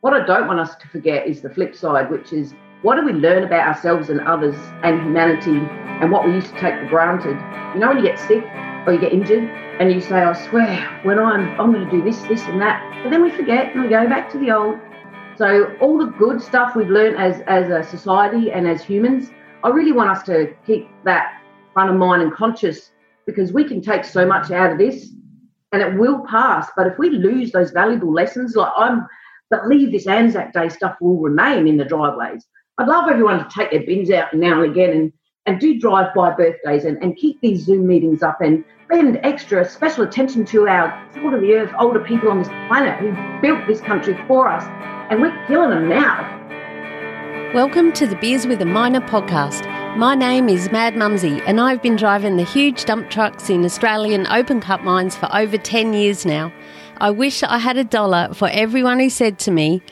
what I don't want us to forget is the flip side, which is what do we learn about ourselves and others and humanity and what we used to take for granted? You know, when you get sick or you get injured and you say, I swear, when I'm, I'm going to do this, this, and that. But then we forget and we go back to the old. So, all the good stuff we've learned as, as a society and as humans, I really want us to keep that front of mind and conscious because we can take so much out of this and it will pass. But if we lose those valuable lessons, like I'm believe this Anzac Day stuff will remain in the driveways. I'd love everyone to take their bins out now and again and, and do drive by birthdays and, and keep these Zoom meetings up and spend extra special attention to our salt of the earth, older people on this planet who built this country for us. And we're killing them now. Welcome to the Beers with a Miner podcast. My name is Mad Mumsy, and I've been driving the huge dump trucks in Australian open cut mines for over 10 years now. I wish I had a dollar for everyone who said to me,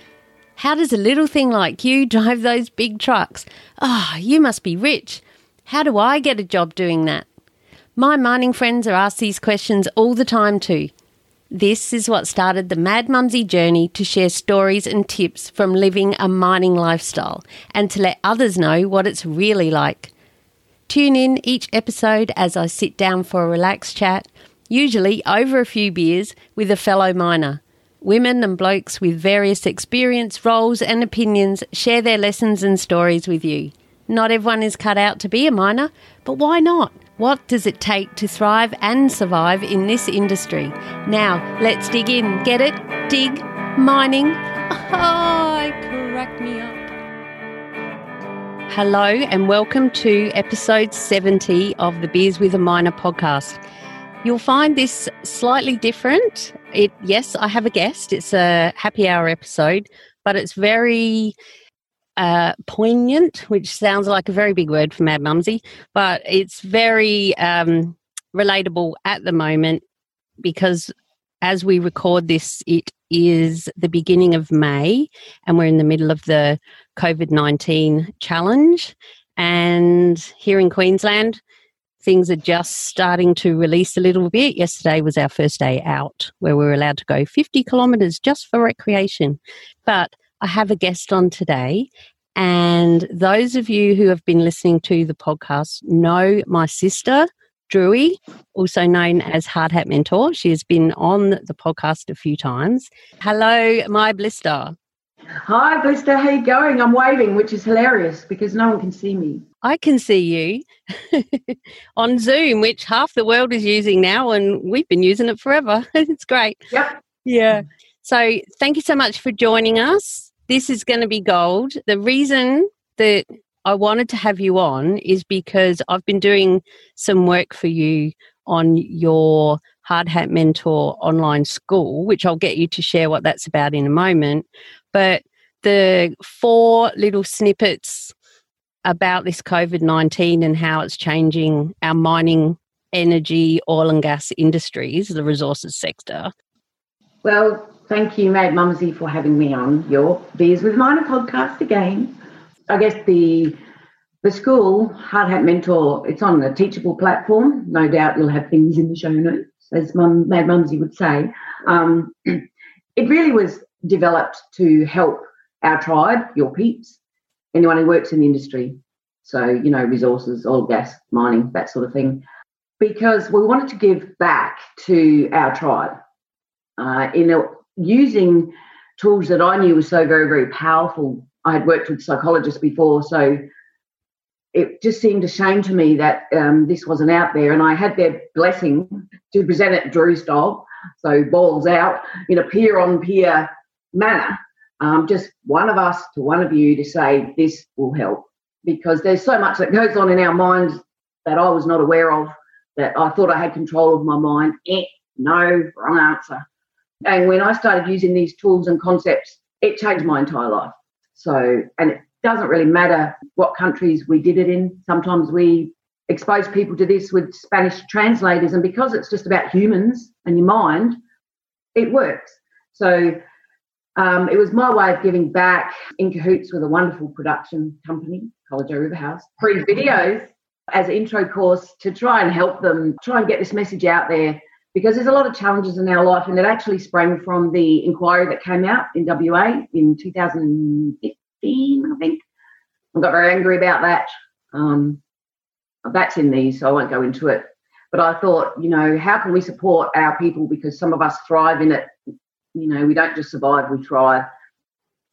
How does a little thing like you drive those big trucks? Ah, oh, you must be rich. How do I get a job doing that? My mining friends are asked these questions all the time too. This is what started the Mad Mumsy journey to share stories and tips from living a mining lifestyle and to let others know what it's really like. Tune in each episode as I sit down for a relaxed chat usually over a few beers with a fellow miner. Women and blokes with various experience, roles, and opinions share their lessons and stories with you. Not everyone is cut out to be a miner, but why not? What does it take to thrive and survive in this industry? Now, let's dig in. Get it? Dig? Mining? Oh, crack me up. Hello, and welcome to episode 70 of the Beers with a Miner podcast. You'll find this slightly different. It yes, I have a guest. It's a happy hour episode, but it's very uh, poignant, which sounds like a very big word for Mad Mumsy, but it's very um, relatable at the moment because as we record this, it is the beginning of May and we're in the middle of the COVID 19 challenge. And here in Queensland, things are just starting to release a little bit. Yesterday was our first day out where we were allowed to go 50 kilometres just for recreation. But I have a guest on today. And those of you who have been listening to the podcast know my sister, Drewy, also known as Hard Hat Mentor. She has been on the podcast a few times. Hello, my blister. Hi, Blister. How you going? I'm waving, which is hilarious because no one can see me. I can see you on Zoom, which half the world is using now, and we've been using it forever. it's great. Yep. Yeah. So, thank you so much for joining us. This is going to be gold. The reason that I wanted to have you on is because I've been doing some work for you on your Hard Hat Mentor online school, which I'll get you to share what that's about in a moment. But the four little snippets about this COVID 19 and how it's changing our mining, energy, oil and gas industries, the resources sector. Well, thank you, Mad Mumsy, for having me on your Beers with Miner podcast again. I guess the the school, Hard Hat Mentor, it's on a teachable platform. No doubt you'll have things in the show notes, as Mum, Mad Mumsy would say. Um, it really was developed to help our tribe, your peeps, anyone who works in the industry. So, you know, resources, oil, gas, mining, that sort of thing. Because we wanted to give back to our tribe uh, in a, using tools that I knew were so very, very powerful. I had worked with psychologists before, so it just seemed a shame to me that um, this wasn't out there. And I had their blessing to present it Drew style, so balls out in a peer on peer manner. Um, just one of us to one of you to say this will help because there's so much that goes on in our minds that I was not aware of that I thought I had control of my mind. Eh, no, wrong answer. And when I started using these tools and concepts, it changed my entire life. So, and it doesn't really matter what countries we did it in. Sometimes we expose people to this with Spanish translators, and because it's just about humans and your mind, it works. So um, it was my way of giving back in cahoots with a wonderful production company, College River House, free videos as intro course to try and help them try and get this message out there because there's a lot of challenges in our life, and it actually sprang from the inquiry that came out in WA in 2015, I think. I got very angry about that. Um, that's in these, so I won't go into it. But I thought, you know, how can we support our people because some of us thrive in it. You know, we don't just survive, we thrive.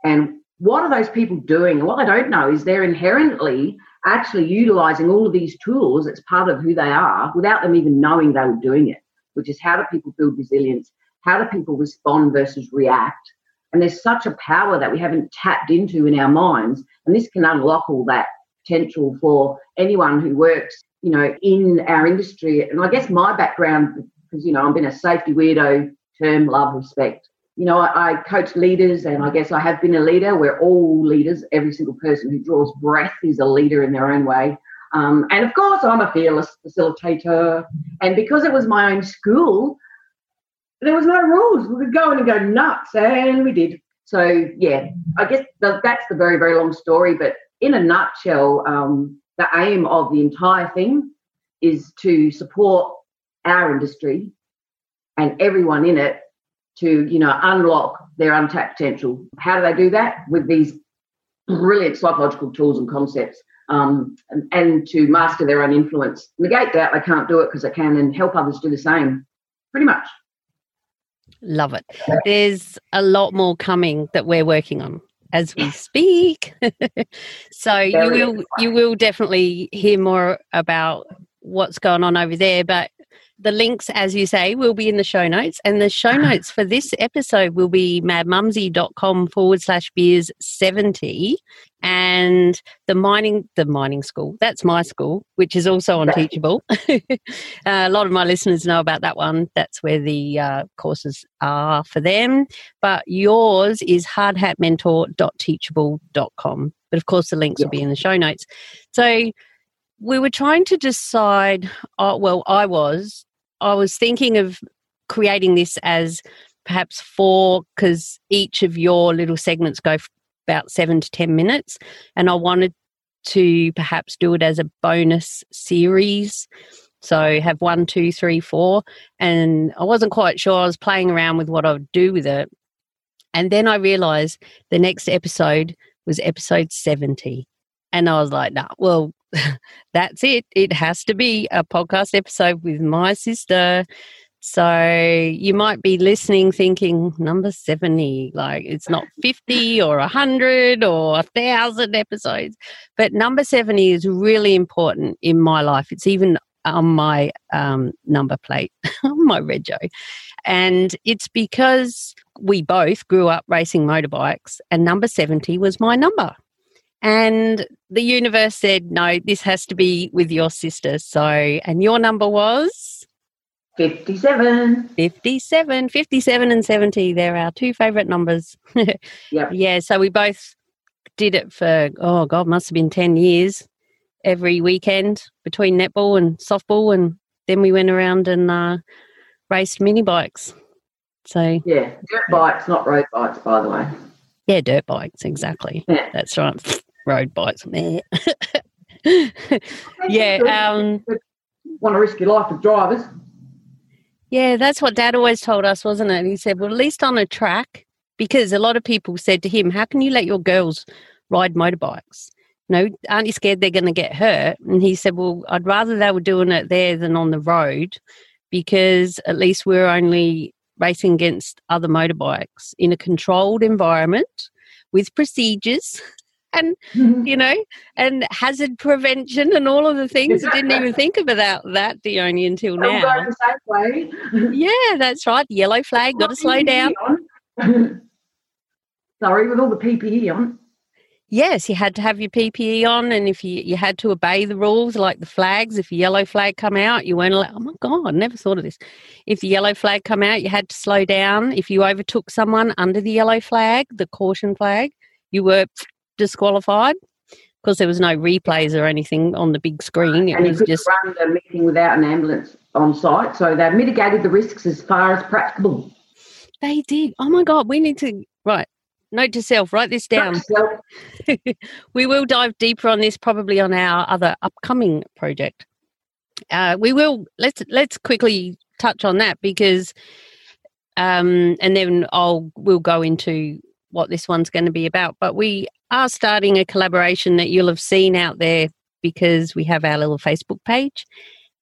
And what are those people doing? What I don't know is they're inherently actually utilizing all of these tools as part of who they are without them even knowing they were doing it which is how do people build resilience? How do people respond versus react? And there's such a power that we haven't tapped into in our minds. And this can unlock all that potential for anyone who works, you know, in our industry. And I guess my background, because, you know, I've been a safety weirdo, term, love, respect. You know, I, I coach leaders and I guess I have been a leader. We're all leaders. Every single person who draws breath is a leader in their own way. Um, and of course, I'm a fearless facilitator. And because it was my own school, there was no rules. We could go in and go nuts, and we did. So, yeah, I guess the, that's the very, very long story. But in a nutshell, um, the aim of the entire thing is to support our industry and everyone in it to, you know, unlock their untapped potential. How do they do that? With these brilliant psychological tools and concepts um, and, and, to master their own influence. Negate that they can't do it because they can, and help others do the same. Pretty much. Love it. There's a lot more coming that we're working on as we speak. so you will you will definitely hear more about what's going on over there. But the links, as you say, will be in the show notes. And the show notes for this episode will be madmumsy.com forward slash beers 70. And the mining, the mining school, that's my school, which is also on Teachable. uh, a lot of my listeners know about that one. That's where the uh, courses are for them. But yours is hardhatmentor.teachable.com. But of course, the links will be in the show notes. So, we were trying to decide uh, well i was i was thinking of creating this as perhaps four because each of your little segments go about seven to ten minutes and i wanted to perhaps do it as a bonus series. So have one two three four and i wasn't quite sure i was playing around with what i would do with it. And then i realized the next episode was episode 70 and i was like nah well that's it. It has to be a podcast episode with my sister. So you might be listening thinking number 70, like it's not 50 or 100 or 1,000 episodes. But number 70 is really important in my life. It's even on my um, number plate, on my rego. And it's because we both grew up racing motorbikes, and number 70 was my number. And the universe said, no, this has to be with your sister. So, and your number was? 57. 57. 57 and 70. They're our two favourite numbers. yep. Yeah. So we both did it for, oh God, must have been 10 years every weekend between netball and softball. And then we went around and uh, raced mini bikes. So, yeah, dirt bikes, not road bikes, by the way. Yeah, dirt bikes, exactly. Yeah. That's right road bikes. yeah. Um, Want to risk your life with drivers? Yeah, that's what Dad always told us, wasn't it? He said, "Well, at least on a track." Because a lot of people said to him, "How can you let your girls ride motorbikes? no, aren't you scared they're going to get hurt?" And he said, "Well, I'd rather they were doing it there than on the road, because at least we're only racing against other motorbikes in a controlled environment with procedures and mm-hmm. you know and hazard prevention and all of the things. I didn't even think about that Dione until now. yeah that's right. Yellow flag got to slow down. Sorry with all the ppe on yes you had to have your ppe on and if you you had to obey the rules like the flags if a yellow flag come out you weren't allowed oh my god never thought of this. If the yellow flag come out you had to slow down. If you overtook someone under the yellow flag the caution flag you were disqualified because there was no replays or anything on the big screen. It and was just run the meeting without an ambulance on site, so they've mitigated the risks as far as practicable. They did. Oh my god, we need to right. Note to self, write this down. we will dive deeper on this probably on our other upcoming project. Uh, we will let's let's quickly touch on that because, um, and then I'll we'll go into what this one's going to be about. But we are starting a collaboration that you'll have seen out there because we have our little Facebook page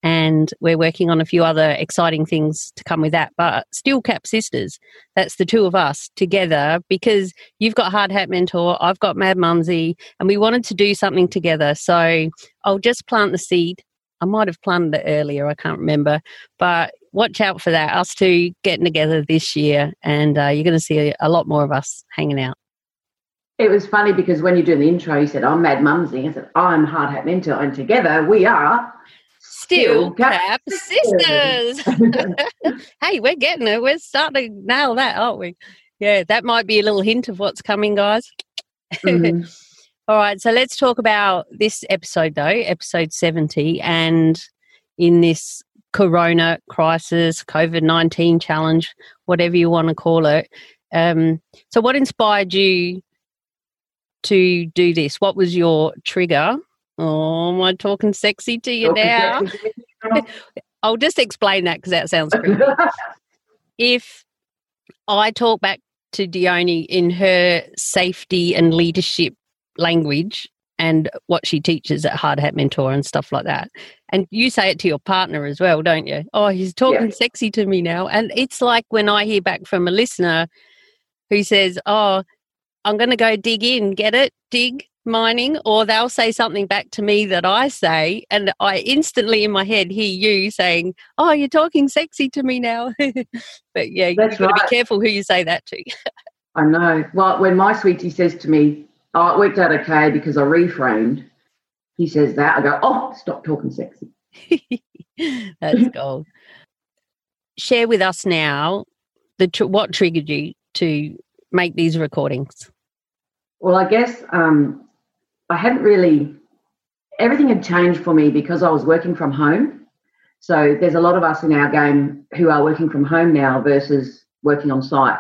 and we're working on a few other exciting things to come with that. But Steel Cap Sisters, that's the two of us together because you've got Hard Hat Mentor, I've got Mad Mumsy, and we wanted to do something together. So I'll just plant the seed. I might have planted it earlier, I can't remember. But watch out for that. Us two getting together this year, and uh, you're going to see a, a lot more of us hanging out. It was funny because when you do the intro, you said, I'm Mad Mumsy. I said, I'm Hard Hat Mentor. And together we are Steel Cap Sisters. hey, we're getting it. We're starting to nail that, aren't we? Yeah, that might be a little hint of what's coming, guys. Mm-hmm. All right, so let's talk about this episode, though, episode 70. And in this corona crisis, COVID 19 challenge, whatever you want to call it. Um, so, what inspired you to do this? What was your trigger? Oh, am I talking sexy to you talking now? I'll just explain that because that sounds great. if I talk back to Dione in her safety and leadership language and what she teaches at Hard Hat Mentor and stuff like that. And you say it to your partner as well, don't you? Oh, he's talking yeah. sexy to me now. And it's like when I hear back from a listener who says, Oh, I'm going to go dig in, get it? Dig mining, or they'll say something back to me that I say, and I instantly in my head hear you saying, "Oh, you're talking sexy to me now." but yeah, That's you've got right. to be careful who you say that to. I know. Well, when my sweetie says to me, "Oh, it worked out okay because I reframed," he says that I go, "Oh, stop talking sexy." That's gold. Share with us now the tr- what triggered you to make these recordings. Well, I guess um, I hadn't really, everything had changed for me because I was working from home. So there's a lot of us in our game who are working from home now versus working on site.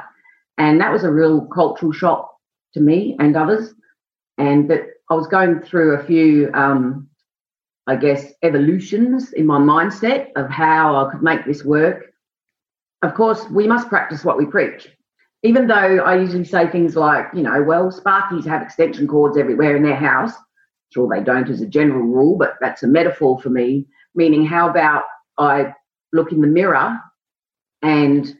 And that was a real cultural shock to me and others. And that I was going through a few, um, I guess, evolutions in my mindset of how I could make this work. Of course, we must practice what we preach even though I usually say things like, you know, well, Sparkies have extension cords everywhere in their house. Sure, they don't as a general rule, but that's a metaphor for me. Meaning, how about I look in the mirror and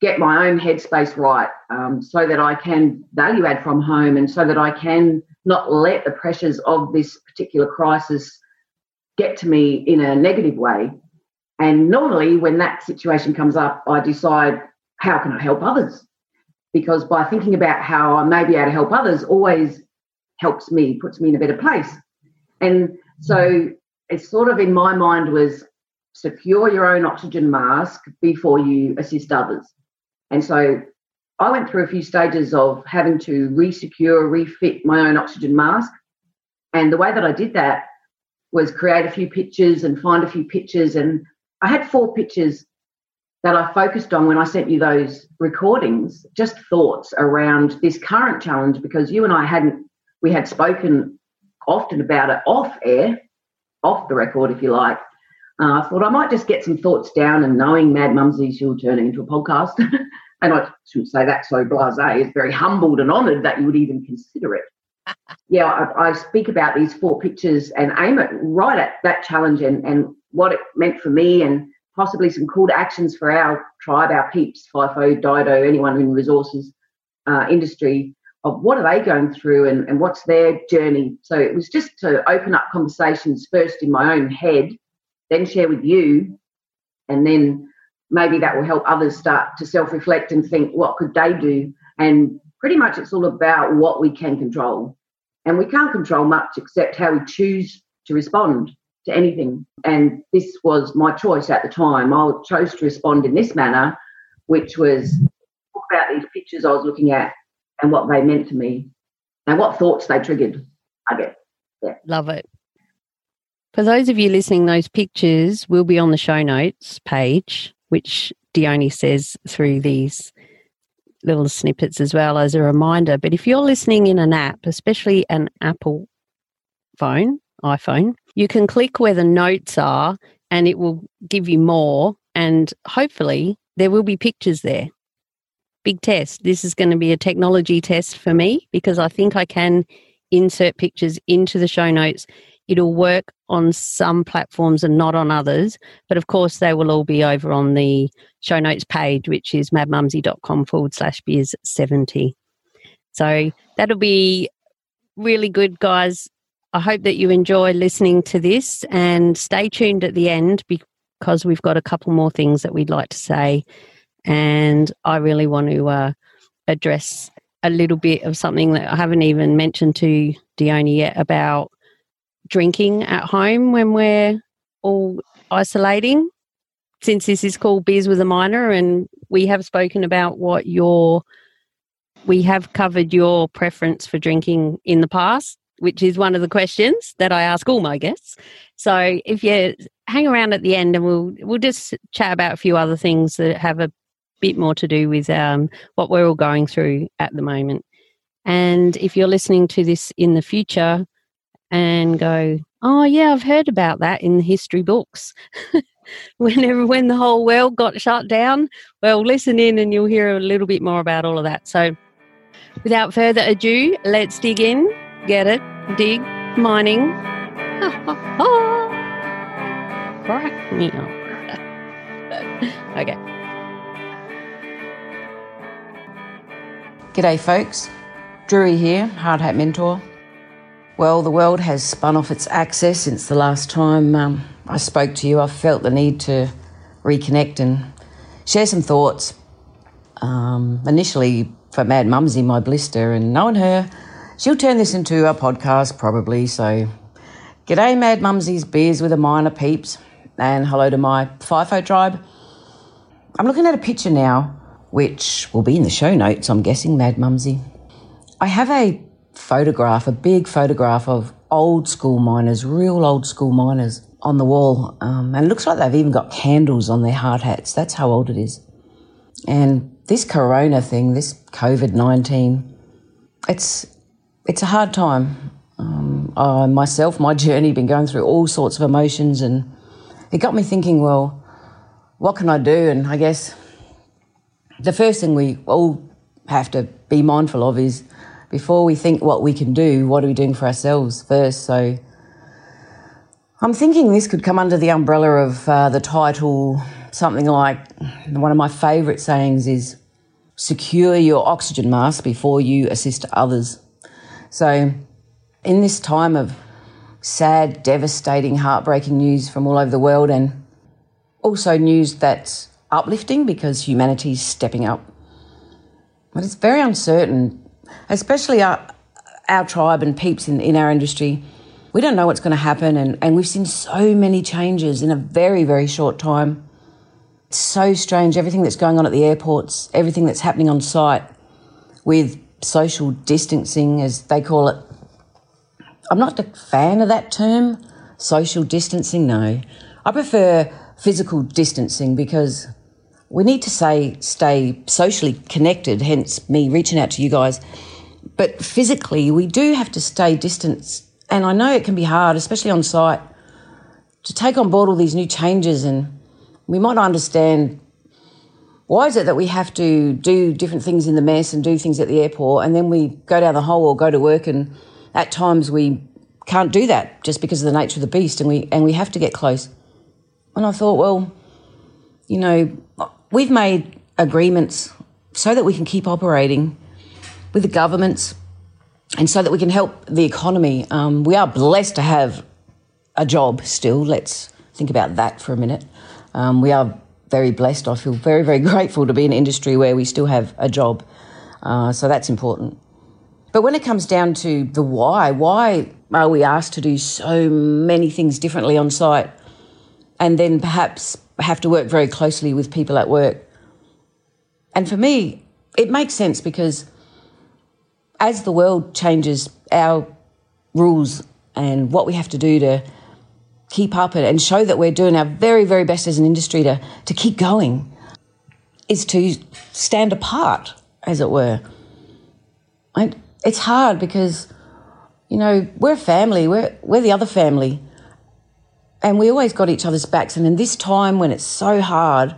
get my own headspace right um, so that I can value add from home and so that I can not let the pressures of this particular crisis get to me in a negative way. And normally, when that situation comes up, I decide, how can I help others? Because by thinking about how I may be able to help others always helps me, puts me in a better place. And so it's sort of in my mind was secure your own oxygen mask before you assist others. And so I went through a few stages of having to resecure, refit my own oxygen mask. And the way that I did that was create a few pictures and find a few pictures. And I had four pictures that I focused on when I sent you those recordings, just thoughts around this current challenge because you and I hadn't, we had spoken often about it off air, off the record, if you like. Uh, I thought I might just get some thoughts down and knowing Mad Mumsy, she'll turn it into a podcast. and I shouldn't say that so blase, is very humbled and honoured that you would even consider it. yeah, I, I, speak about these four pictures and aim it right at that challenge and, and what it meant for me and possibly some call to actions for our tribe, our peeps, FIFO, DIDO, anyone in resources uh, industry of what are they going through and, and what's their journey. So it was just to open up conversations first in my own head, then share with you, and then maybe that will help others start to self reflect and think, what could they do? And pretty much it's all about what we can control. And we can't control much except how we choose to respond to anything. And this was my choice at the time. I chose to respond in this manner, which was talk about these pictures I was looking at and what they meant to me and what thoughts they triggered. I guess. Yeah. Love it. For those of you listening, those pictures will be on the show notes page, which Dione says through these little snippets as well as a reminder. But if you're listening in an app, especially an Apple phone, iPhone, you can click where the notes are and it will give you more and hopefully there will be pictures there. Big test. This is going to be a technology test for me because I think I can insert pictures into the show notes. It'll work on some platforms and not on others, but of course, they will all be over on the show notes page, which is madmumsy.com forward slash beers 70. So that'll be really good, guys. I hope that you enjoy listening to this and stay tuned at the end because we've got a couple more things that we'd like to say. And I really want to uh, address a little bit of something that I haven't even mentioned to Dione yet about drinking at home when we're all isolating. Since this is called Beers with a Miner, and we have spoken about what your we have covered your preference for drinking in the past, which is one of the questions that I ask all my guests. So if you hang around at the end, and we'll we'll just chat about a few other things that have a bit more to do with um, what we're all going through at the moment. And if you're listening to this in the future and go, oh yeah, I've heard about that in the history books. Whenever when the whole world got shut down, well, listen in and you'll hear a little bit more about all of that. So Without further ado, let's dig in. Get it? Dig, mining. Crack me up. okay. G'day, folks. Drury here, Hard Hat Mentor. Well, the world has spun off its axis since the last time um, I spoke to you. I felt the need to reconnect and share some thoughts. Um, initially, for Mad Mumsy, my blister, and knowing her, she'll turn this into a podcast probably. So, g'day, Mad Mumsy's beers with a miner peeps, and hello to my FIFO tribe. I'm looking at a picture now, which will be in the show notes, I'm guessing, Mad Mumsy. I have a photograph, a big photograph of old school miners, real old school miners on the wall. Um, and it looks like they've even got candles on their hard hats. That's how old it is. And this corona thing, this COVID 19, it's, it's a hard time. Um, I, myself, my journey, been going through all sorts of emotions, and it got me thinking, well, what can I do? And I guess the first thing we all have to be mindful of is before we think what we can do, what are we doing for ourselves first? So I'm thinking this could come under the umbrella of uh, the title something like one of my favourite sayings is secure your oxygen mask before you assist others. So, in this time of sad, devastating, heartbreaking news from all over the world, and also news that's uplifting because humanity's stepping up, but it's very uncertain, especially our, our tribe and peeps in, in our industry. We don't know what's going to happen, and, and we've seen so many changes in a very, very short time so strange. Everything that's going on at the airports, everything that's happening on site with social distancing, as they call it. I'm not a fan of that term, social distancing, no. I prefer physical distancing because we need to say stay socially connected, hence me reaching out to you guys. But physically, we do have to stay distanced. And I know it can be hard, especially on site, to take on board all these new changes and we might not understand why is it that we have to do different things in the mess and do things at the airport and then we go down the hole or go to work and at times we can't do that just because of the nature of the beast and we and we have to get close. And I thought, well, you know, we've made agreements so that we can keep operating with the governments and so that we can help the economy. Um, we are blessed to have a job still. Let's think about that for a minute. Um, we are very blessed. I feel very, very grateful to be in an industry where we still have a job. Uh, so that's important. But when it comes down to the why, why are we asked to do so many things differently on site and then perhaps have to work very closely with people at work? And for me, it makes sense because as the world changes, our rules and what we have to do to keep up and show that we're doing our very, very best as an industry to, to keep going is to stand apart, as it were. And it's hard because, you know, we're a family, we're, we're the other family. And we always got each other's backs. And in this time when it's so hard,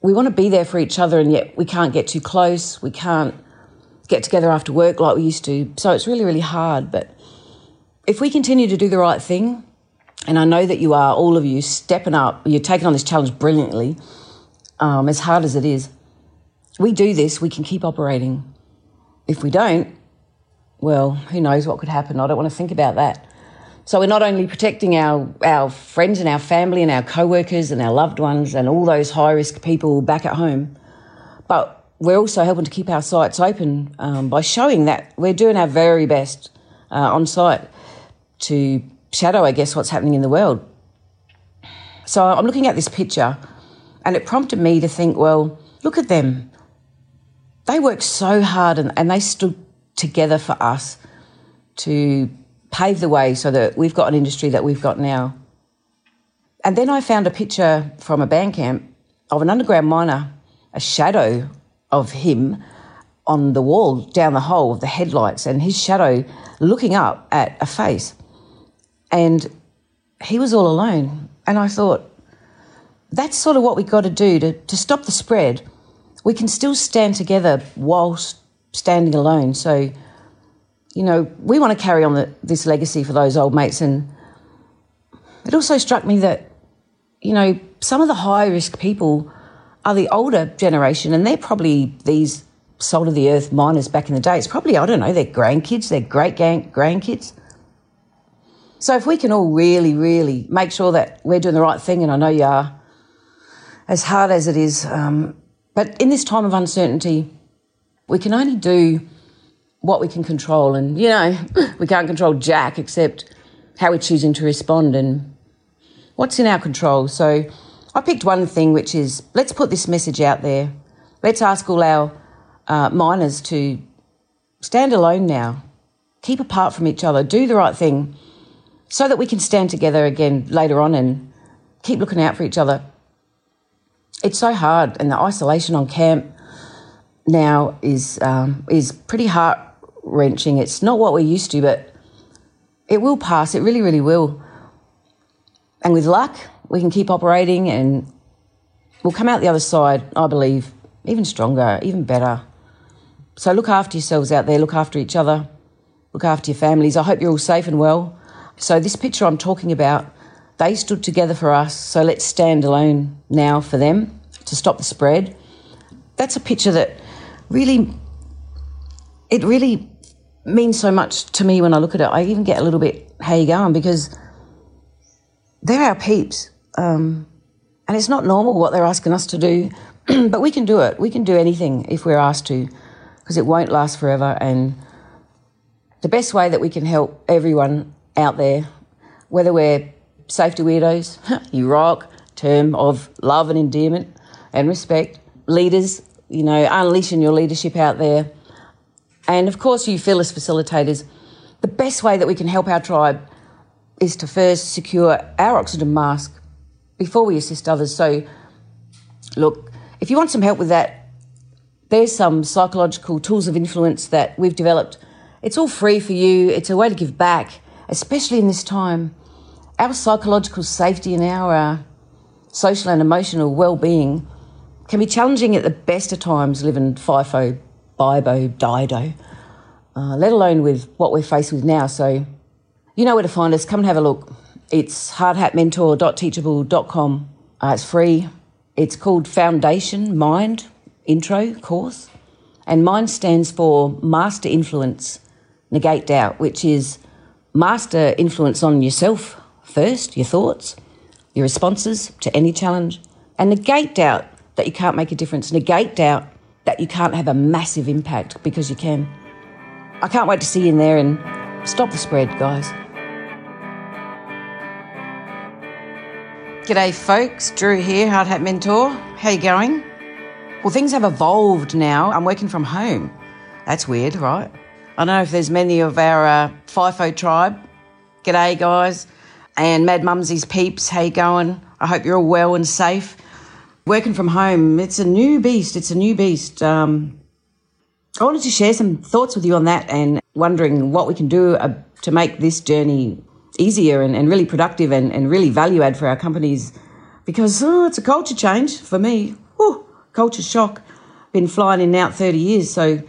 we want to be there for each other, and yet we can't get too close. We can't get together after work like we used to. So it's really, really hard. But if we continue to do the right thing, and I know that you are, all of you, stepping up, you're taking on this challenge brilliantly, um, as hard as it is. We do this, we can keep operating. If we don't, well, who knows what could happen? I don't want to think about that. So we're not only protecting our, our friends and our family and our co-workers and our loved ones and all those high risk people back at home, but we're also helping to keep our sites open um, by showing that we're doing our very best uh, on site to shadow, I guess, what's happening in the world. So I'm looking at this picture and it prompted me to think, well, look at them. They worked so hard and, and they stood together for us to pave the way so that we've got an industry that we've got now. And then I found a picture from a band camp of an underground miner, a shadow of him on the wall down the hole of the headlights, and his shadow looking up at a face. And he was all alone. And I thought, that's sort of what we've got to do to, to stop the spread. We can still stand together whilst standing alone. So, you know, we want to carry on the, this legacy for those old mates. And it also struck me that, you know, some of the high risk people are the older generation, and they're probably these salt of the earth miners back in the day. It's probably, I don't know, their grandkids, their great grandkids. So if we can all really, really make sure that we're doing the right thing, and I know you are, as hard as it is, um, but in this time of uncertainty, we can only do what we can control. And, you know, we can't control Jack except how we're choosing to respond and what's in our control. So I picked one thing, which is let's put this message out there. Let's ask all our uh, miners to stand alone now, keep apart from each other, do the right thing so that we can stand together again later on and keep looking out for each other. It's so hard, and the isolation on camp now is um, is pretty heart wrenching. It's not what we're used to, but it will pass. It really, really will. And with luck, we can keep operating, and we'll come out the other side. I believe even stronger, even better. So look after yourselves out there. Look after each other. Look after your families. I hope you're all safe and well. So, this picture I'm talking about, they stood together for us, so let's stand alone now for them to stop the spread. That's a picture that really, it really means so much to me when I look at it. I even get a little bit, how you going? Because they're our peeps. Um, and it's not normal what they're asking us to do, but we can do it. We can do anything if we're asked to, because it won't last forever. And the best way that we can help everyone out there, whether we're safety weirdos, you rock, term of love and endearment and respect, leaders, you know, unleashing your leadership out there. And of course, you feel as facilitators, the best way that we can help our tribe is to first secure our oxygen mask before we assist others. So, look, if you want some help with that, there's some psychological tools of influence that we've developed. It's all free for you, it's a way to give back especially in this time, our psychological safety and our uh, social and emotional well-being can be challenging at the best of times living FIFO, BIBO, DIDO, uh, let alone with what we're faced with now. So you know where to find us. Come and have a look. It's hardhatmentor.teachable.com. Uh, it's free. It's called Foundation Mind Intro course. And MIND stands for Master Influence, Negate Doubt, which is master influence on yourself first, your thoughts, your responses to any challenge, and negate doubt that you can't make a difference, negate doubt that you can't have a massive impact because you can. I can't wait to see you in there and stop the spread, guys. G'day, folks. Drew here, Hard Hat Mentor. How you going? Well, things have evolved now. I'm working from home. That's weird, right? I don't know if there's many of our uh, FIFO tribe. G'day, guys. And Mad Mumsy's peeps, how you going? I hope you're all well and safe. Working from home, it's a new beast. It's a new beast. Um, I wanted to share some thoughts with you on that and wondering what we can do uh, to make this journey easier and, and really productive and, and really value add for our companies because oh, it's a culture change for me. Whew, culture shock. Been flying in and out 30 years, so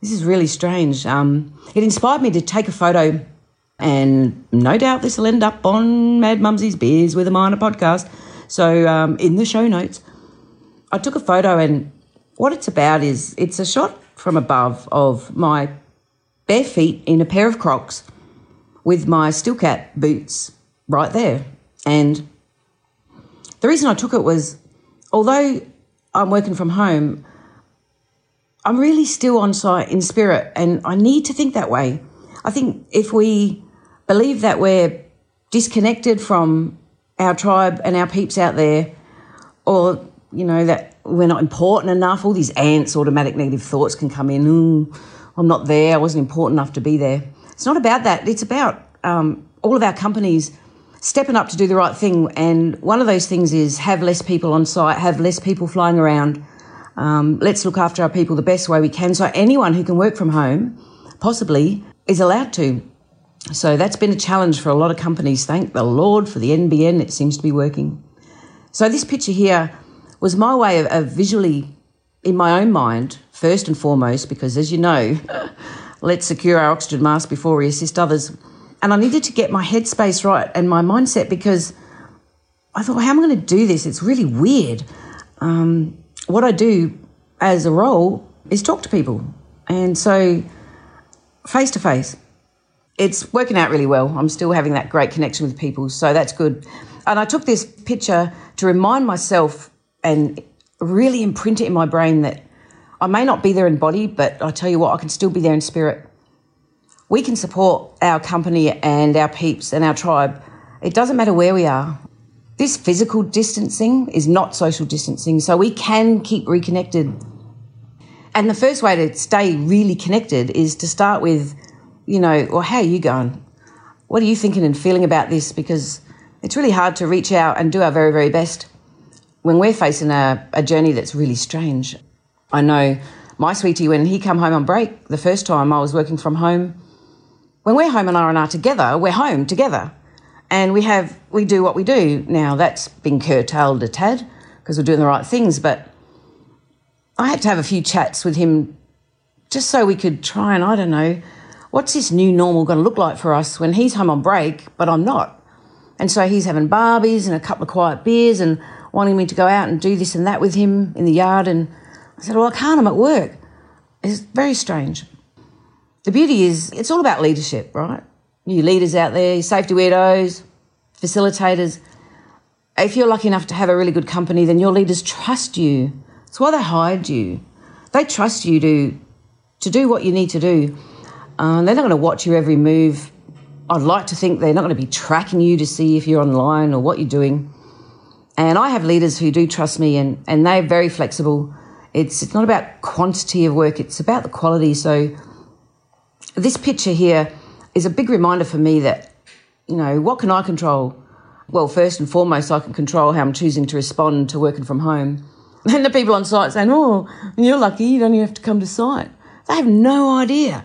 this is really strange. Um, it inspired me to take a photo, and no doubt this will end up on Mad Mumsy's Beers with a Miner podcast. So um, in the show notes, I took a photo, and what it's about is it's a shot from above of my bare feet in a pair of Crocs with my steel cap boots right there. And the reason I took it was, although I'm working from home, I'm really still on site in spirit, and I need to think that way. I think if we believe that we're disconnected from our tribe and our peeps out there, or you know that we're not important enough, all these ants, automatic negative thoughts can come in. I'm not there. I wasn't important enough to be there. It's not about that. It's about um, all of our companies stepping up to do the right thing. And one of those things is have less people on site, have less people flying around. Um, let's look after our people the best way we can. So anyone who can work from home, possibly, is allowed to. So that's been a challenge for a lot of companies. Thank the Lord for the NBN. It seems to be working. So this picture here was my way of, of visually, in my own mind, first and foremost, because as you know, let's secure our oxygen mask before we assist others. And I needed to get my headspace right and my mindset because I thought, how am I going to do this? It's really weird. Um, what I do as a role is talk to people. And so, face to face, it's working out really well. I'm still having that great connection with people, so that's good. And I took this picture to remind myself and really imprint it in my brain that I may not be there in body, but I tell you what, I can still be there in spirit. We can support our company and our peeps and our tribe. It doesn't matter where we are. This physical distancing is not social distancing, so we can keep reconnected. And the first way to stay really connected is to start with, you know, well, how are you going? What are you thinking and feeling about this? Because it's really hard to reach out and do our very, very best when we're facing a, a journey that's really strange. I know my sweetie, when he come home on break, the first time I was working from home, when we're home and R&R together, we're home together and we have we do what we do now. That's been curtailed a tad because we're doing the right things, but I had to have a few chats with him just so we could try and I don't know what's this new normal going to look like for us when he's home on break, but I'm not. And so he's having barbies and a couple of quiet beers and wanting me to go out and do this and that with him in the yard. And I said, Well, I can't, I'm at work. It's very strange. The beauty is, it's all about leadership, right? You leaders out there, safety weirdos, facilitators. If you're lucky enough to have a really good company, then your leaders trust you. That's why they hired you. They trust you to to do what you need to do. Um, they're not going to watch your every move. I'd like to think they're not going to be tracking you to see if you're online or what you're doing. And I have leaders who do trust me, and, and they're very flexible. It's, it's not about quantity of work, it's about the quality. So, this picture here is a big reminder for me that, you know, what can I control? Well, first and foremost, I can control how I'm choosing to respond to working from home. And the people on site saying, oh, you're lucky, you don't even have to come to site. They have no idea.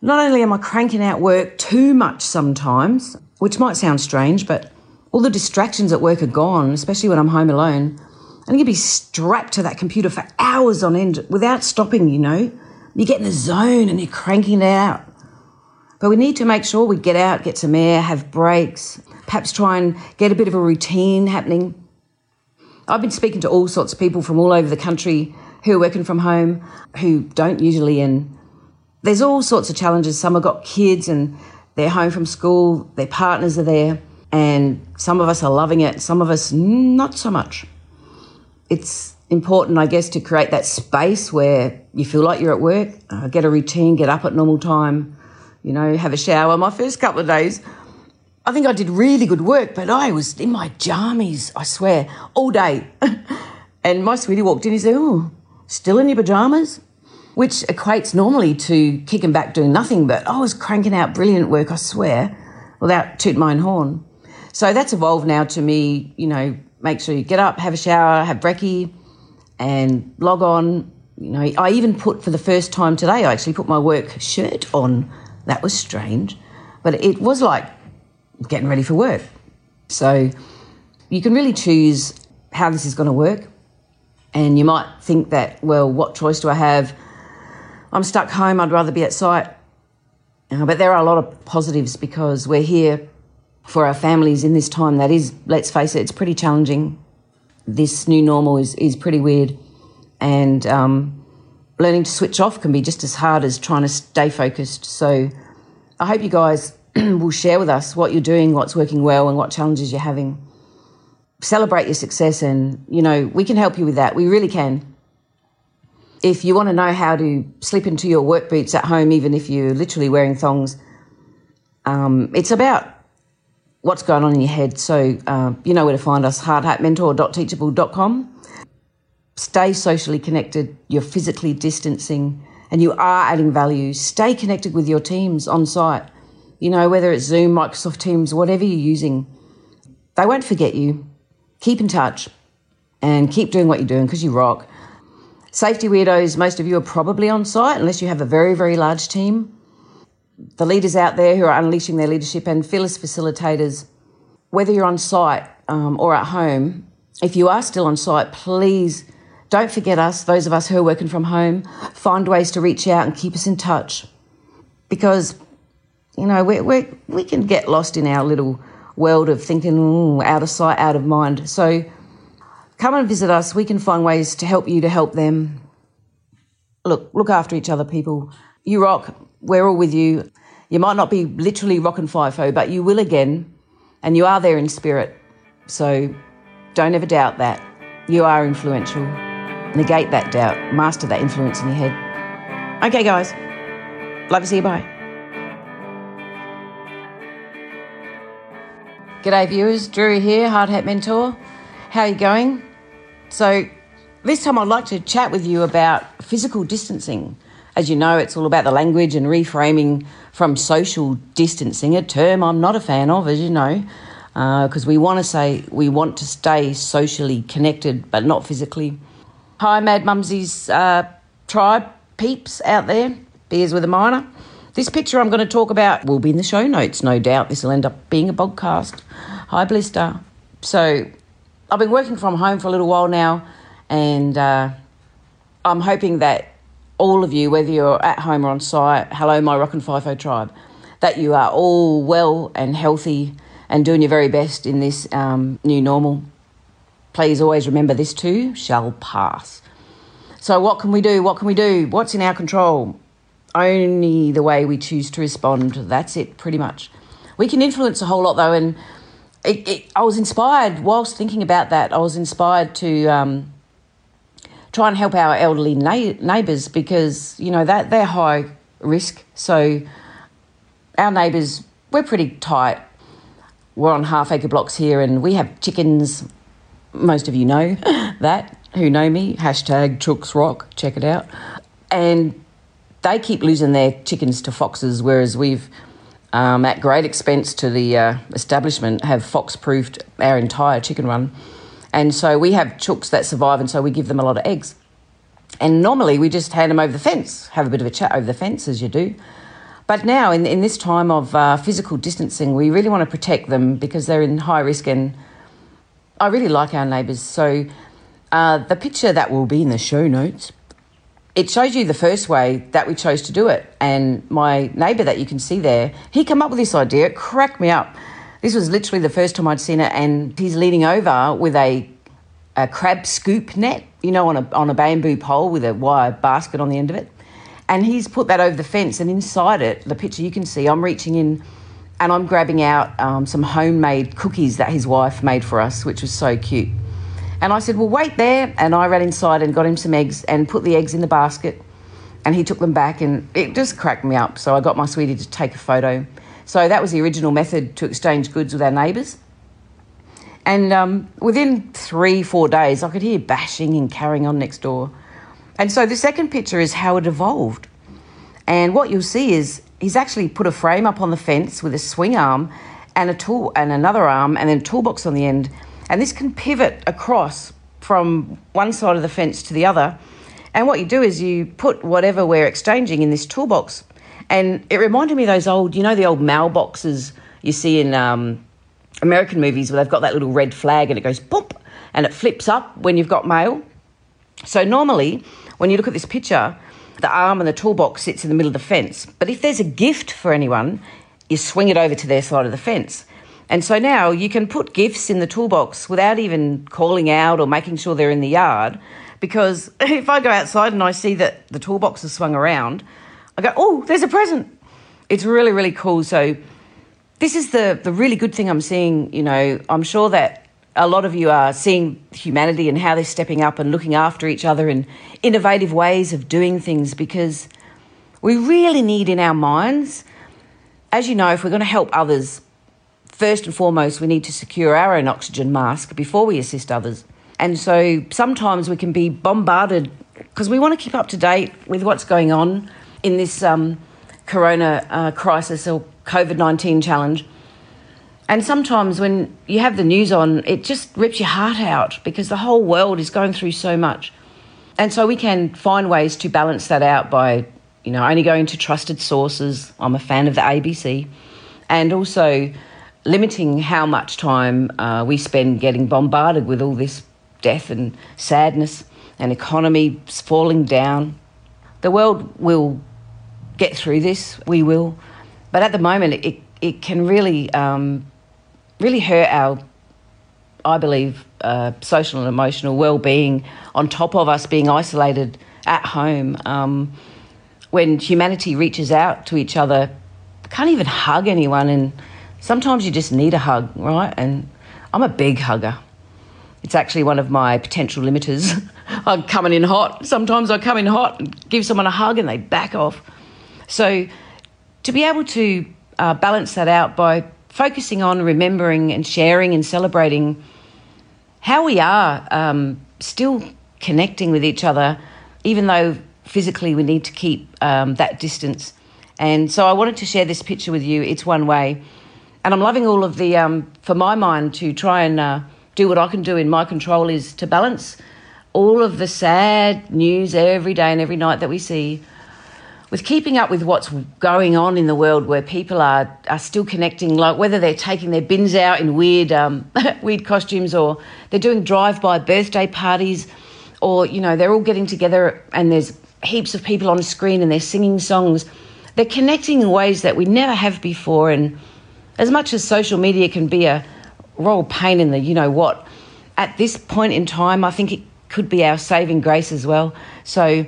Not only am I cranking out work too much sometimes, which might sound strange, but all the distractions at work are gone, especially when I'm home alone. And you can be strapped to that computer for hours on end without stopping, you know. You get in the zone and you're cranking it out. But we need to make sure we get out, get some air, have breaks, perhaps try and get a bit of a routine happening. I've been speaking to all sorts of people from all over the country who are working from home, who don't usually, and there's all sorts of challenges. Some have got kids and they're home from school, their partners are there, and some of us are loving it, some of us not so much. It's important, I guess, to create that space where you feel like you're at work, uh, get a routine, get up at normal time, you know, have a shower. My first couple of days, I think I did really good work, but I was in my jammies, I swear, all day. and my sweetie walked in, he said, Oh, still in your pajamas? Which equates normally to kicking back doing nothing, but I was cranking out brilliant work, I swear, without toot my own horn. So that's evolved now to me, you know, make sure you get up, have a shower, have brekkie, and log on. You know, I even put for the first time today, I actually put my work shirt on that was strange. But it was like getting ready for work. So you can really choose how this is going to work. And you might think that, well, what choice do I have? I'm stuck home, I'd rather be at site. Uh, but there are a lot of positives because we're here for our families in this time that is, let's face it, it's pretty challenging. This new normal is, is pretty weird. And um, learning to switch off can be just as hard as trying to stay focused. So I hope you guys will share with us what you're doing, what's working well, and what challenges you're having. Celebrate your success, and you know, we can help you with that. We really can. If you want to know how to slip into your work boots at home, even if you're literally wearing thongs, um, it's about what's going on in your head. So uh, you know where to find us hardhatmentor.teachable.com. Stay socially connected, you're physically distancing, and you are adding value. Stay connected with your teams on site. You know, whether it's Zoom, Microsoft Teams, whatever you're using, they won't forget you. Keep in touch and keep doing what you're doing because you rock. Safety weirdos, most of you are probably on site unless you have a very, very large team the leaders out there who are unleashing their leadership and fearless facilitators, whether you're on site um, or at home, if you are still on site, please don't forget us, those of us who are working from home. Find ways to reach out and keep us in touch because, you know, we we we can get lost in our little world of thinking out of sight, out of mind. So come and visit us. We can find ways to help you to help them. Look, look after each other, people. You rock we're all with you. You might not be literally rock and FIFO, but you will again, and you are there in spirit. So don't ever doubt that. You are influential. Negate that doubt. Master that influence in your head. Okay, guys. Love to see you. Bye. G'day, viewers. Drew here, Hard Hat Mentor. How are you going? So, this time I'd like to chat with you about physical distancing. As you know, it's all about the language and reframing from social distancing, a term I'm not a fan of, as you know, because uh, we want to say we want to stay socially connected, but not physically. Hi, Mad Mumsy's uh, tribe peeps out there, beers with a miner. This picture I'm going to talk about will be in the show notes, no doubt. This will end up being a podcast. Hi, Blister. So, I've been working from home for a little while now, and uh, I'm hoping that all of you, whether you're at home or on site, hello, my Rock and FIFO tribe, that you are all well and healthy and doing your very best in this um, new normal. Please always remember this too shall pass. So, what can we do? What can we do? What's in our control? Only the way we choose to respond. That's it, pretty much. We can influence a whole lot though, and it, it, I was inspired whilst thinking about that. I was inspired to um, try and help our elderly na- neighbours because you know that they're high risk. So our neighbours, we're pretty tight. We're on half acre blocks here, and we have chickens. Most of you know that who know me. Hashtag Chooks Rock. Check it out. And they keep losing their chickens to foxes, whereas we've, um, at great expense to the uh, establishment, have fox proofed our entire chicken run. And so we have chooks that survive, and so we give them a lot of eggs. And normally we just hand them over the fence, have a bit of a chat over the fence as you do. But now, in, in this time of uh, physical distancing, we really want to protect them because they're in high risk. And I really like our neighbours. So uh, the picture that will be in the show notes, it shows you the first way that we chose to do it. And my neighbour that you can see there, he came up with this idea. It cracked me up. This was literally the first time I'd seen it, and he's leaning over with a, a crab scoop net, you know, on a, on a bamboo pole with a wire basket on the end of it. And he's put that over the fence, and inside it, the picture you can see, I'm reaching in and I'm grabbing out um, some homemade cookies that his wife made for us, which was so cute. And I said, Well, wait there. And I ran inside and got him some eggs and put the eggs in the basket. And he took them back, and it just cracked me up. So I got my sweetie to take a photo. So that was the original method to exchange goods with our neighbours. And um, within three, four days, I could hear bashing and carrying on next door. And so the second picture is how it evolved. And what you'll see is he's actually put a frame up on the fence with a swing arm and a tool and another arm and then a toolbox on the end. And this can pivot across from one side of the fence to the other. And what you do is you put whatever we're exchanging in this toolbox and it reminded me of those old, you know, the old mailboxes you see in um, American movies where they've got that little red flag and it goes boop and it flips up when you've got mail. So normally, when you look at this picture, the arm and the toolbox sits in the middle of the fence. But if there's a gift for anyone, you swing it over to their side of the fence. And so now you can put gifts in the toolbox without even calling out or making sure they're in the yard. Because if I go outside and I see that the toolbox is swung around, I go, oh, there's a present. It's really, really cool. So this is the, the really good thing I'm seeing. You know, I'm sure that a lot of you are seeing humanity and how they're stepping up and looking after each other in innovative ways of doing things because we really need in our minds, as you know, if we're going to help others, first and foremost, we need to secure our own oxygen mask before we assist others. And so sometimes we can be bombarded because we want to keep up to date with what's going on in this um, corona uh, crisis or COVID 19 challenge. And sometimes when you have the news on, it just rips your heart out because the whole world is going through so much. And so we can find ways to balance that out by, you know, only going to trusted sources. I'm a fan of the ABC. And also limiting how much time uh, we spend getting bombarded with all this death and sadness and economy falling down. The world will get through this, we will. But at the moment, it, it can really um, really hurt our, I believe, uh, social and emotional well being on top of us being isolated at home. Um, when humanity reaches out to each other, can't even hug anyone, and sometimes you just need a hug, right? And I'm a big hugger. It's actually one of my potential limiters. I'm coming in hot. Sometimes I come in hot and give someone a hug and they back off. So to be able to uh, balance that out by focusing on remembering and sharing and celebrating how we are um, still connecting with each other, even though physically we need to keep um, that distance. And so I wanted to share this picture with you. It's one way. And I'm loving all of the, um, for my mind, to try and uh, do what I can do in my control is to balance all of the sad news every day and every night that we see with keeping up with what's going on in the world where people are, are still connecting, like whether they're taking their bins out in weird, um, weird costumes or they're doing drive by birthday parties or, you know, they're all getting together and there's heaps of people on screen and they're singing songs. They're connecting in ways that we never have before. And as much as social media can be a royal pain in the you know what, at this point in time, I think it could be our saving grace as well. So,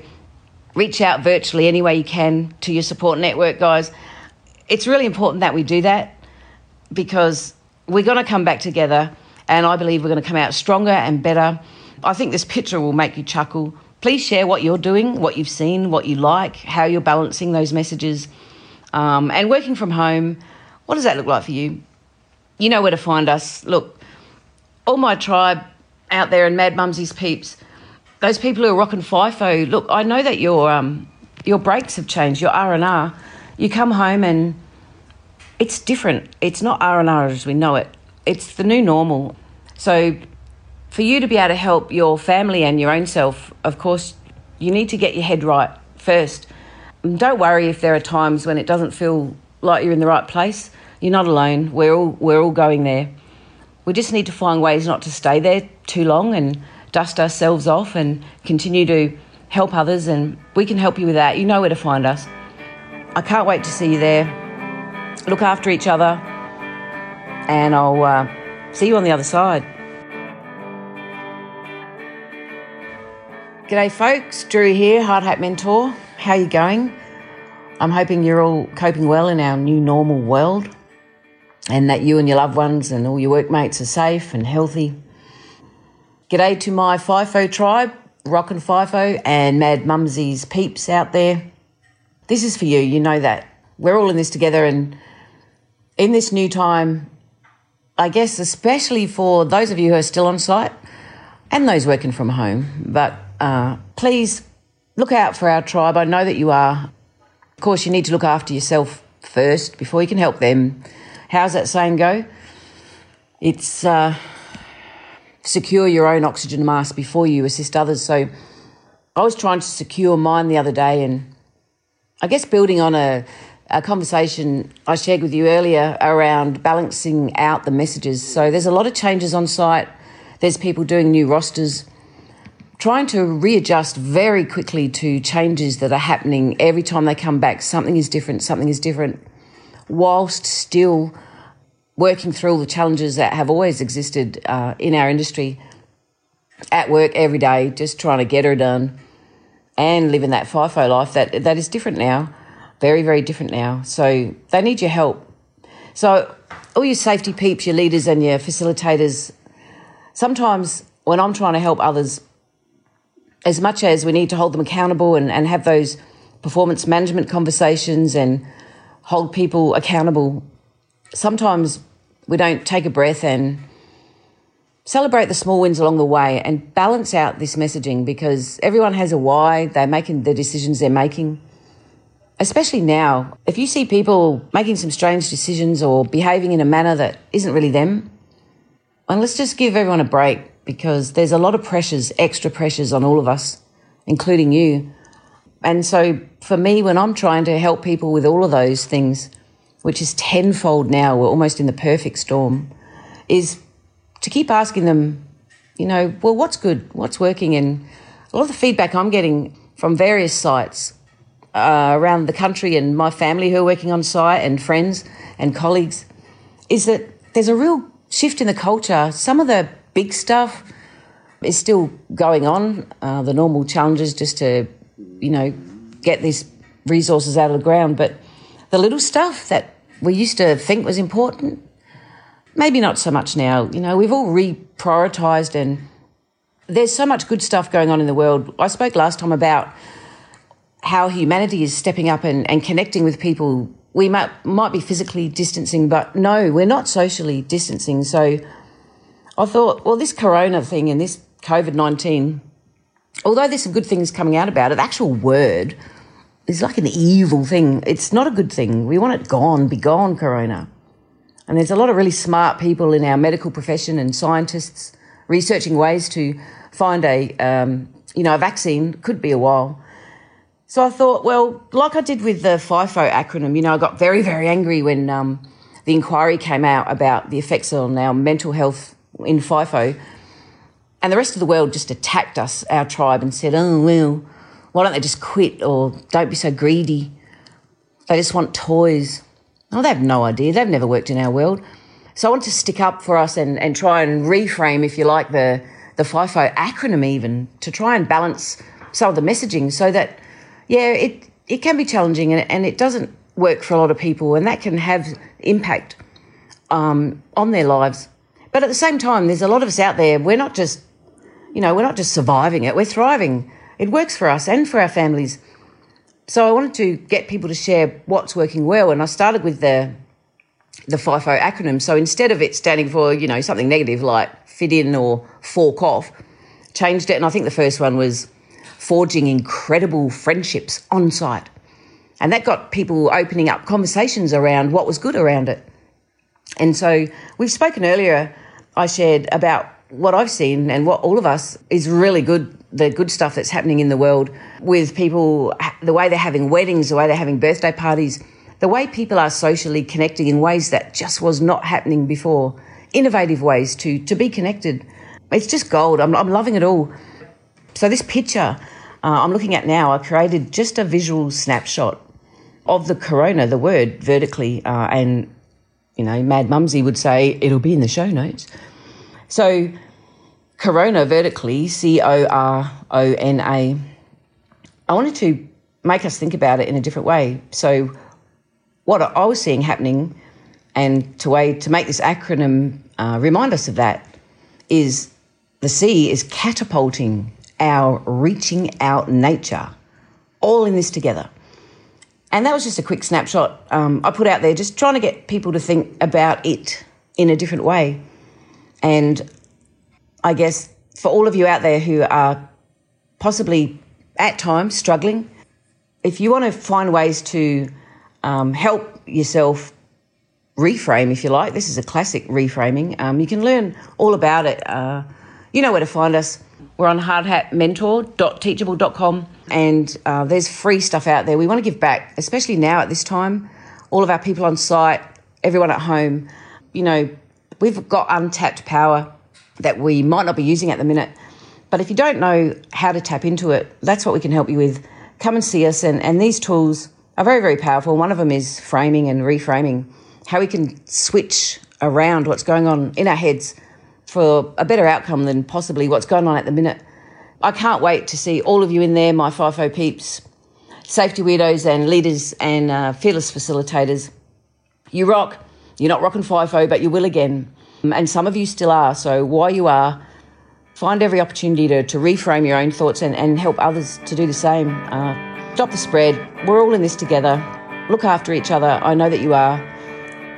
reach out virtually any way you can to your support network, guys. It's really important that we do that because we're going to come back together and I believe we're going to come out stronger and better. I think this picture will make you chuckle. Please share what you're doing, what you've seen, what you like, how you're balancing those messages. Um, and working from home, what does that look like for you? You know where to find us. Look, all my tribe out there and Mad Mumsy's peeps, those people who are rocking FIFO, look, I know that your um, your breaks have changed, your R and R. You come home and it's different. It's not R and R as we know it. It's the new normal. So, for you to be able to help your family and your own self, of course, you need to get your head right first. Don't worry if there are times when it doesn't feel like you're in the right place. You're not alone. We're all we're all going there. We just need to find ways not to stay there too long and dust ourselves off and continue to help others, and we can help you with that. You know where to find us. I can't wait to see you there. Look after each other, and I'll uh, see you on the other side. G'day, folks. Drew here, Hard Hat Mentor. How are you going? I'm hoping you're all coping well in our new normal world and that you and your loved ones and all your workmates are safe and healthy. G'day to my FIFO tribe, Rock and FIFO, and Mad Mumsy's peeps out there. This is for you, you know that. We're all in this together, and in this new time, I guess, especially for those of you who are still on site and those working from home, but uh, please look out for our tribe. I know that you are. Of course, you need to look after yourself first before you can help them. How's that saying go? It's. Uh, secure your own oxygen mask before you assist others. So I was trying to secure mine the other day and I guess building on a a conversation I shared with you earlier around balancing out the messages. So there's a lot of changes on site. There's people doing new rosters, trying to readjust very quickly to changes that are happening every time they come back. Something is different, something is different, whilst still working through all the challenges that have always existed uh, in our industry at work every day, just trying to get her done and living that FIFO life that that is different now, very very different now. So they need your help. So all your safety peeps, your leaders, and your facilitators. Sometimes when I'm trying to help others, as much as we need to hold them accountable and, and have those performance management conversations and hold people accountable, sometimes we don't take a breath and celebrate the small wins along the way and balance out this messaging because everyone has a why, they're making the decisions they're making. Especially now, if you see people making some strange decisions or behaving in a manner that isn't really them, and let's just give everyone a break because there's a lot of pressures, extra pressures on all of us, including you. And so for me, when I'm trying to help people with all of those things, which is tenfold now, we're almost in the perfect storm, is to keep asking them, you know, well, what's good, what's working, and a lot of the feedback I'm getting from various sites uh, around the country and my family who are working on site and friends and colleagues is that there's a real shift in the culture. Some of the big stuff is still going on, uh, the normal challenges just to, you know, get these resources out of the ground, but the little stuff that we used to think was important maybe not so much now. You know, we've all reprioritized and there's so much good stuff going on in the world. I spoke last time about how humanity is stepping up and, and connecting with people. We might, might be physically distancing, but no, we're not socially distancing. So I thought, well, this corona thing and this COVID 19, although there's some good things coming out about it, the actual word is like an evil thing. It's not a good thing. We want it gone, be gone, corona. And there's a lot of really smart people in our medical profession and scientists researching ways to find a, um, you know, a vaccine. Could be a while. So I thought, well, like I did with the FIFO acronym, you know, I got very, very angry when um, the inquiry came out about the effects on our mental health in FIFO. And the rest of the world just attacked us, our tribe, and said, oh, well, why don't they just quit or don't be so greedy? They just want toys. Oh, they have no idea. They've never worked in our world. So I want to stick up for us and, and try and reframe, if you like, the, the FIFO acronym even to try and balance some of the messaging so that, yeah, it, it can be challenging and, and it doesn't work for a lot of people and that can have impact um, on their lives. But at the same time, there's a lot of us out there, we're not just, you know, we're not just surviving it, we're thriving. It works for us and for our families so I wanted to get people to share what's working well, and I started with the the FIFO acronym. So instead of it standing for you know something negative like fit in or fork off, changed it, and I think the first one was forging incredible friendships on site, and that got people opening up conversations around what was good around it. And so we've spoken earlier. I shared about what I've seen and what all of us is really good the good stuff that's happening in the world with people, the way they're having weddings, the way they're having birthday parties, the way people are socially connecting in ways that just was not happening before. Innovative ways to, to be connected. It's just gold. I'm, I'm loving it all. So, this picture uh, I'm looking at now, I created just a visual snapshot of the corona, the word vertically, uh, and you know, Mad Mumsy would say it'll be in the show notes. So Corona vertically, C O R O N A. I wanted to make us think about it in a different way. So, what I was seeing happening, and to way to make this acronym uh, remind us of that, is the C is catapulting our reaching out nature, all in this together. And that was just a quick snapshot um, I put out there, just trying to get people to think about it in a different way. And I guess, for all of you out there who are possibly at times struggling, if you want to find ways to um, help yourself reframe, if you like, this is a classic reframing. Um, you can learn all about it. Uh, you know where to find us. We're on hardhatmentor.teachable.com and uh, there's free stuff out there. We want to give back, especially now at this time all of our people on site, everyone at home. You know, we've got untapped power that we might not be using at the minute. But if you don't know how to tap into it, that's what we can help you with. Come and see us. And, and these tools are very, very powerful. One of them is framing and reframing, how we can switch around what's going on in our heads for a better outcome than possibly what's going on at the minute. I can't wait to see all of you in there, my FIFO peeps, safety weirdos and leaders and uh, fearless facilitators. You rock. You're not rocking FIFO, but you will again. And some of you still are. So while you are, find every opportunity to, to reframe your own thoughts and, and help others to do the same. Uh, stop the spread. We're all in this together. Look after each other. I know that you are.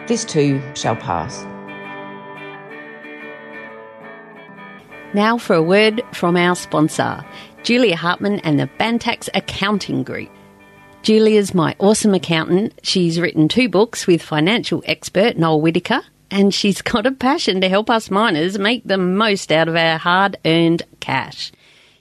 This too shall pass. Now for a word from our sponsor, Julia Hartman and the Bantacs Accounting Group. Julia's my awesome accountant. She's written two books with financial expert Noel Whittaker, and she's got a passion to help us miners make the most out of our hard earned cash.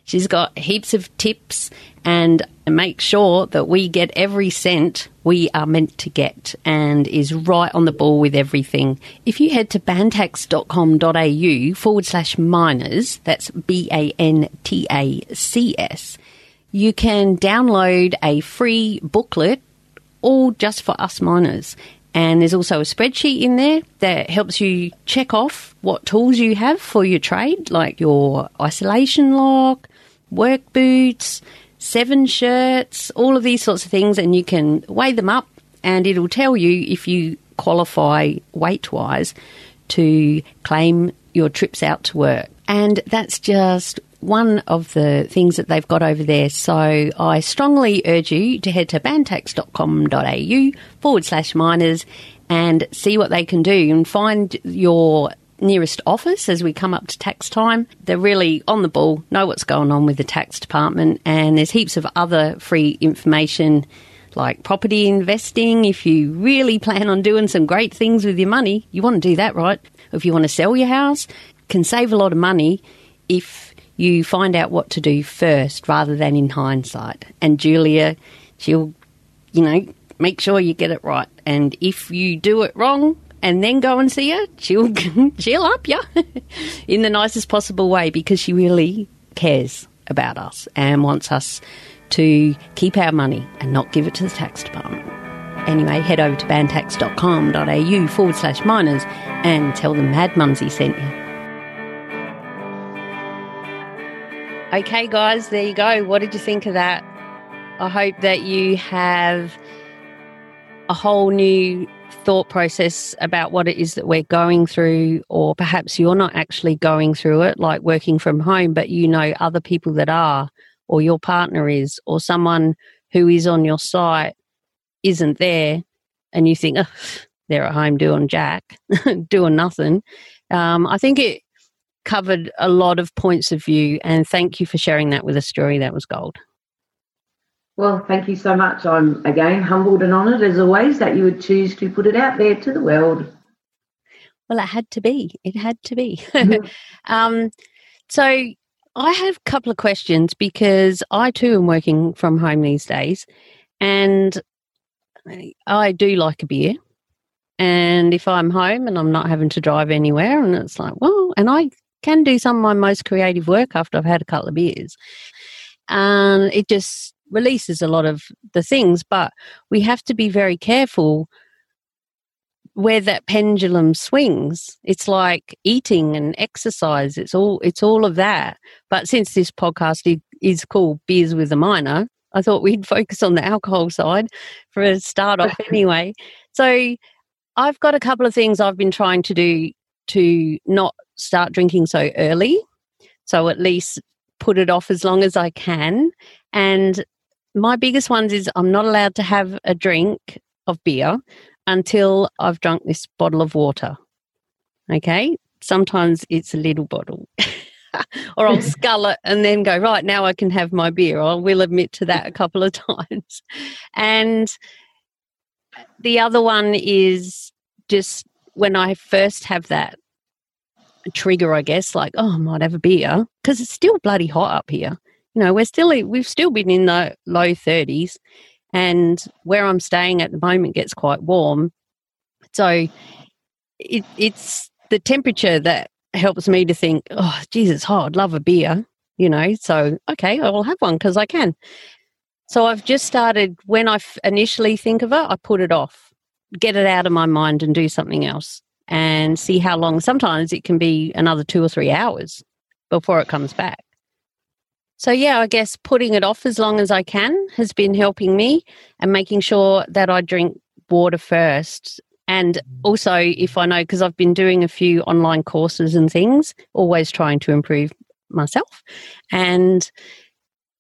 She's got heaps of tips and make sure that we get every cent we are meant to get and is right on the ball with everything. If you head to bantacs.com.au forward slash miners, that's B A N T A C S, you can download a free booklet all just for us miners. And there's also a spreadsheet in there that helps you check off what tools you have for your trade, like your isolation lock, work boots, seven shirts, all of these sorts of things, and you can weigh them up and it'll tell you if you qualify weight wise to claim your trips out to work. And that's just one of the things that they've got over there. So I strongly urge you to head to bantacs.com.au forward slash miners and see what they can do and find your nearest office as we come up to tax time. They're really on the ball, know what's going on with the tax department, and there's heaps of other free information like property investing. If you really plan on doing some great things with your money, you want to do that, right? If you want to sell your house, can save a lot of money if you find out what to do first rather than in hindsight. And Julia, she'll, you know, make sure you get it right. And if you do it wrong, and then go and see her, she'll she'll up you in the nicest possible way because she really cares about us and wants us to keep our money and not give it to the tax department. Anyway, head over to bantacs.com.au forward slash miners and tell them Mad Mumsy sent you. Okay, guys, there you go. What did you think of that? I hope that you have a whole new thought process about what it is that we're going through, or perhaps you're not actually going through it, like working from home, but you know other people that are, or your partner is, or someone who is on your site isn't there, and you think, oh, they're at home doing jack, doing nothing. Um, I think it covered a lot of points of view, and thank you for sharing that with us, Story. That was gold. Well, thank you so much. I'm again humbled and honoured as always that you would choose to put it out there to the world. Well, it had to be. It had to be. Mm-hmm. um, so I have a couple of questions because I too am working from home these days, and I do like a beer. And if I'm home and I'm not having to drive anywhere, and it's like, well, and I can do some of my most creative work after I've had a couple of beers. And it just releases a lot of the things, but we have to be very careful where that pendulum swings. It's like eating and exercise. It's all it's all of that. But since this podcast is called Beers with a Miner, I thought we'd focus on the alcohol side for a start off anyway. So I've got a couple of things I've been trying to do to not start drinking so early. So at least put it off as long as I can. And my biggest ones is I'm not allowed to have a drink of beer until I've drunk this bottle of water. Okay. Sometimes it's a little bottle. or I'll scull it and then go, right, now I can have my beer. I will admit to that a couple of times. And the other one is just when I first have that trigger, I guess, like, oh, I might have a beer, because it's still bloody hot up here you know, we're still we've still been in the low 30s, And where I'm staying at the moment gets quite warm. So it, it's the temperature that helps me to think, oh, geez, it's hot. Oh, I'd love a beer, you know. So, okay, I'll have one because I can. So I've just started, when I f- initially think of it, I put it off, get it out of my mind and do something else and see how long. Sometimes it can be another two or three hours before it comes back. So, yeah, I guess putting it off as long as I can has been helping me and making sure that I drink water first. And also, if I know, because I've been doing a few online courses and things, always trying to improve myself. And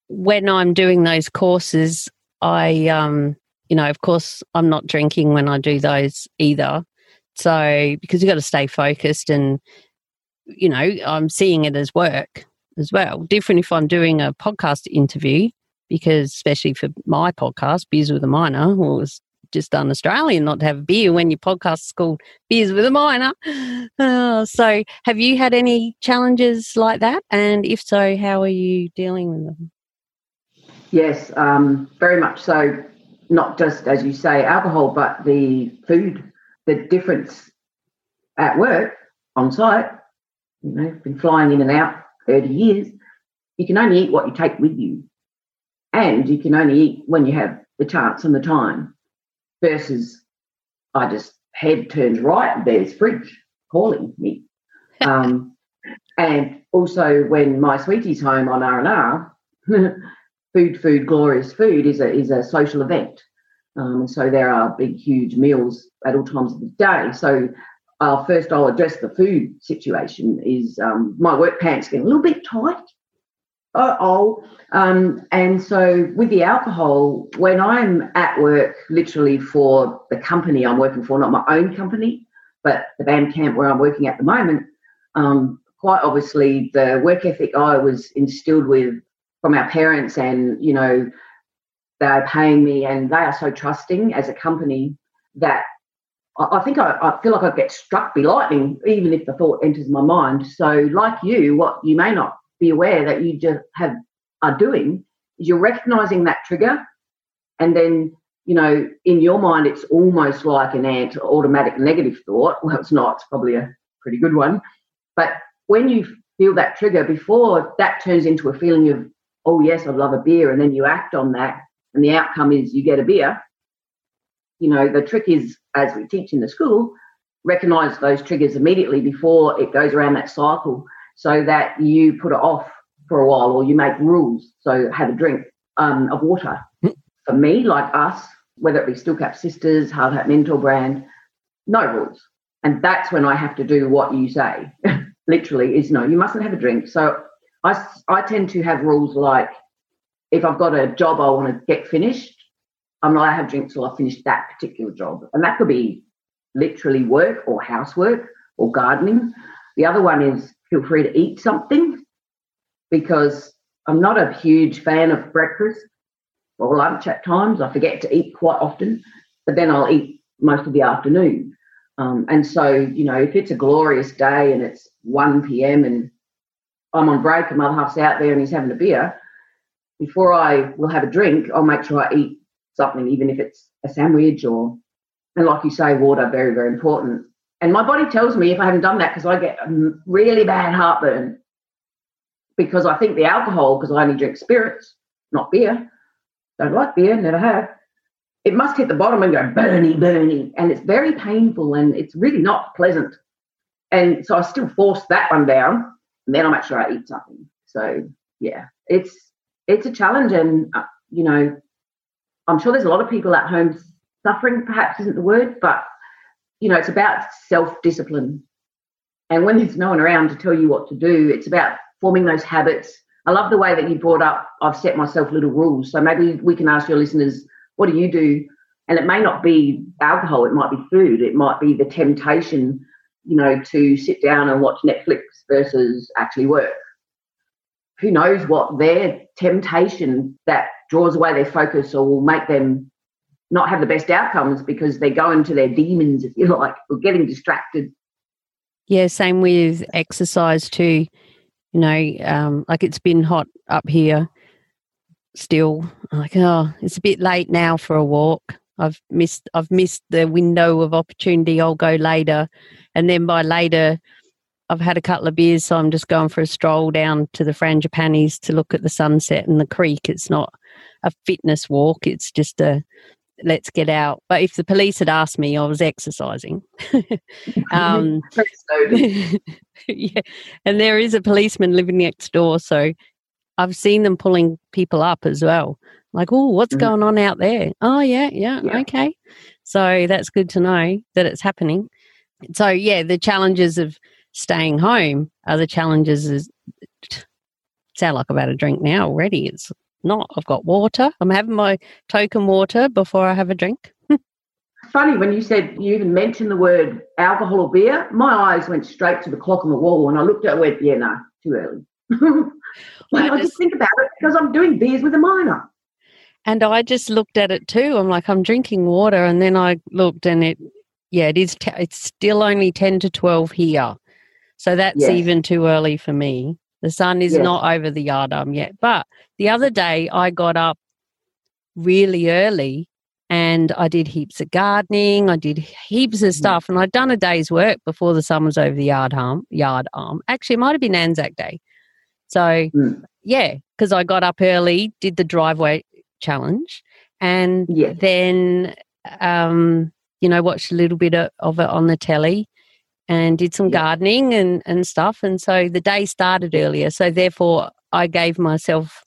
when I'm doing those courses, I, um, you know, of course, I'm not drinking when I do those either. So, because you've got to stay focused and, you know, I'm seeing it as work as well. Different if I'm doing a podcast interview, because especially for my podcast, Beers with a Miner, was just done Australian not to have a beer when your podcast is called Beers with a Miner. Uh, so, have you had any challenges like that? And if so, how are you dealing with them? Yes, um, very much so. Not just, as you say, alcohol, but the food, the difference at work, on site, you know, been flying in and out 30 years, you can only eat what you take with you. And you can only eat when you have the chance and the time. Versus, I just head turns right, there's fridge calling me. Um, and also when my sweetie's home on R and R, food, food, glorious food is a is a social event. Um, so there are big, huge meals at all times of the day. So uh, first, I'll address the food situation. Is um, my work pants getting a little bit tight? oh. Um, and so with the alcohol, when I'm at work, literally for the company I'm working for, not my own company, but the band camp where I'm working at the moment, um, quite obviously the work ethic I was instilled with from our parents and you know they're paying me and they are so trusting as a company that I, I think I, I, feel like I get struck by lightning even if the thought enters my mind. So like you, what you may not be aware that you just have are doing is you're recognizing that trigger and then you know in your mind it's almost like an ant automatic negative thought well it's not it's probably a pretty good one but when you feel that trigger before that turns into a feeling of oh yes, I'd love a beer, and then you act on that, and the outcome is you get a beer. You know, the trick is, as we teach in the school, recognize those triggers immediately before it goes around that cycle so that you put it off for a while or you make rules. So have a drink um, of water. For me, like us, whether it be Steel Cap Sisters, Hard Hat Mentor brand, no rules. And that's when I have to do what you say. Literally, is no, you mustn't have a drink. So I, I tend to have rules like if I've got a job I want to get finished, I'm not allowed to have drinks till I finish that particular job. And that could be literally work or housework or gardening. The other one is feel free to eat something because I'm not a huge fan of breakfast or lunch at times. I forget to eat quite often, but then I'll eat most of the afternoon. Um, and so, you know, if it's a glorious day and it's 1 p.m. and I'm on break and my half's out there and he's having a beer, before I will have a drink, I'll make sure I eat something, even if it's a sandwich or, and like you say, water, very, very important. And my body tells me if I haven't done that because I get really bad heartburn because I think the alcohol, because I only drink spirits, not beer, don't like beer, never have. It must hit the bottom and go burny, burny, and it's very painful and it's really not pleasant. And so I still force that one down and then I'll make sure I eat something. So yeah, it's it's a challenge, and uh, you know, I'm sure there's a lot of people at home suffering. Perhaps isn't the word, but you know, it's about self discipline. And when there's no one around to tell you what to do, it's about forming those habits. I love the way that you brought up. I've set myself little rules, so maybe we can ask your listeners, what do you do? And it may not be alcohol; it might be food. It might be the temptation you know, to sit down and watch Netflix versus actually work. Who knows what their temptation that draws away their focus or will make them not have the best outcomes because they go into their demons, if you like, or getting distracted. Yeah, same with exercise too. You know, um, like it's been hot up here. still. Like, oh, it's a bit late now for a walk. I've missed I've missed the window of opportunity. I'll go later. And then by later I've had a couple of beers, so I'm just going for a stroll down to the Frangipanis to look at the sunset and the creek. It's not a fitness walk, it's just a let's get out. But if the police had asked me, I was exercising. um, yeah, and there is a policeman living next door, so I've seen them pulling people up as well. Like, oh, what's mm. going on out there? Oh, yeah, yeah, yeah, okay. So that's good to know that it's happening. So yeah, the challenges of staying home are the challenges. Is sound like I've had a drink now already. It's not. I've got water. I'm having my token water before I have a drink. Funny when you said you even mentioned the word alcohol or beer, my eyes went straight to the clock on the wall and I looked at it and went, yeah, no, too early. I, I just think about it because I'm doing beers with a Miner. And I just looked at it too. I'm like, I'm drinking water, and then I looked, and it, yeah, it is. T- it's still only ten to twelve here, so that's yes. even too early for me. The sun is yes. not over the yard arm yet. But the other day, I got up really early and I did heaps of gardening. I did heaps of mm. stuff, and I'd done a day's work before the sun was over the yard arm. Yard arm. Actually, it might have been Anzac Day. So mm. yeah, because I got up early, did the driveway challenge, and then um, you know watched a little bit of it on the telly, and did some yeah. gardening and and stuff. And so the day started earlier. So therefore, I gave myself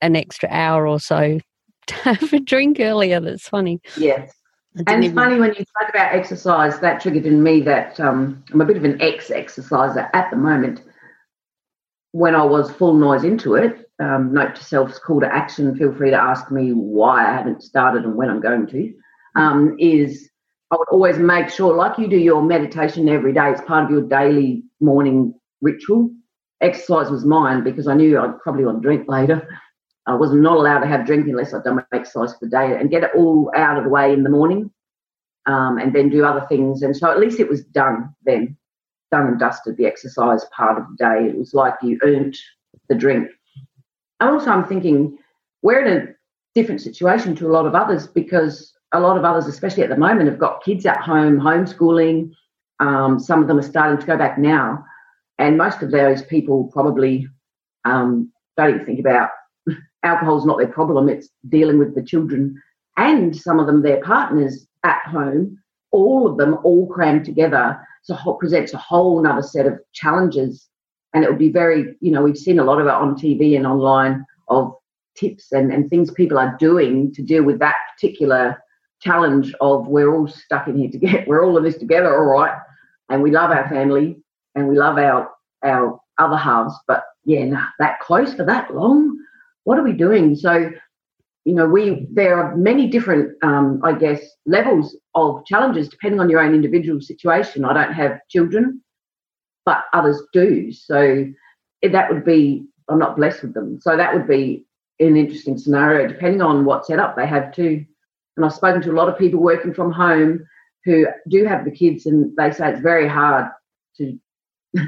an extra hour or so to have a drink earlier. That's funny. Yes. And it's even... funny when you talk about exercise, that triggered in me that um, I'm a bit of an ex exerciser at the moment when I was full noise into it, um, note to self, call to action, feel free to ask me why I haven't started and when I'm going to, um, is I would always make sure, like you do your meditation every day, it's part of your daily morning ritual. Exercise was mine because I knew I'd probably want to drink later. I was not allowed to have drink unless I'd done my exercise for the day and get it all out of the way in the morning um, and then do other things. And so at least it was done then done and dusted the exercise part of the day. It was like you earned the drink. And also, I'm thinking we're in a different situation to a lot of others because a lot of others, especially at the moment, have got kids at home, homeschooling. Um, some of them are starting to go back now. And most of those people probably um, don't even think about alcohol's not their problem, it's dealing with the children and some of them their partners at home, all of them all crammed together so presents a whole other set of challenges. And it would be very, you know, we've seen a lot of it on TV and online of tips and, and things people are doing to deal with that particular challenge of we're all stuck in here together, we're all in this together, all right. And we love our family and we love our our other halves, but yeah, nah, that close for that long, what are we doing? So you know, we there are many different, um, I guess, levels of challenges depending on your own individual situation. I don't have children, but others do. So that would be I'm not blessed with them. So that would be an interesting scenario depending on what setup they have too. And I've spoken to a lot of people working from home who do have the kids, and they say it's very hard to.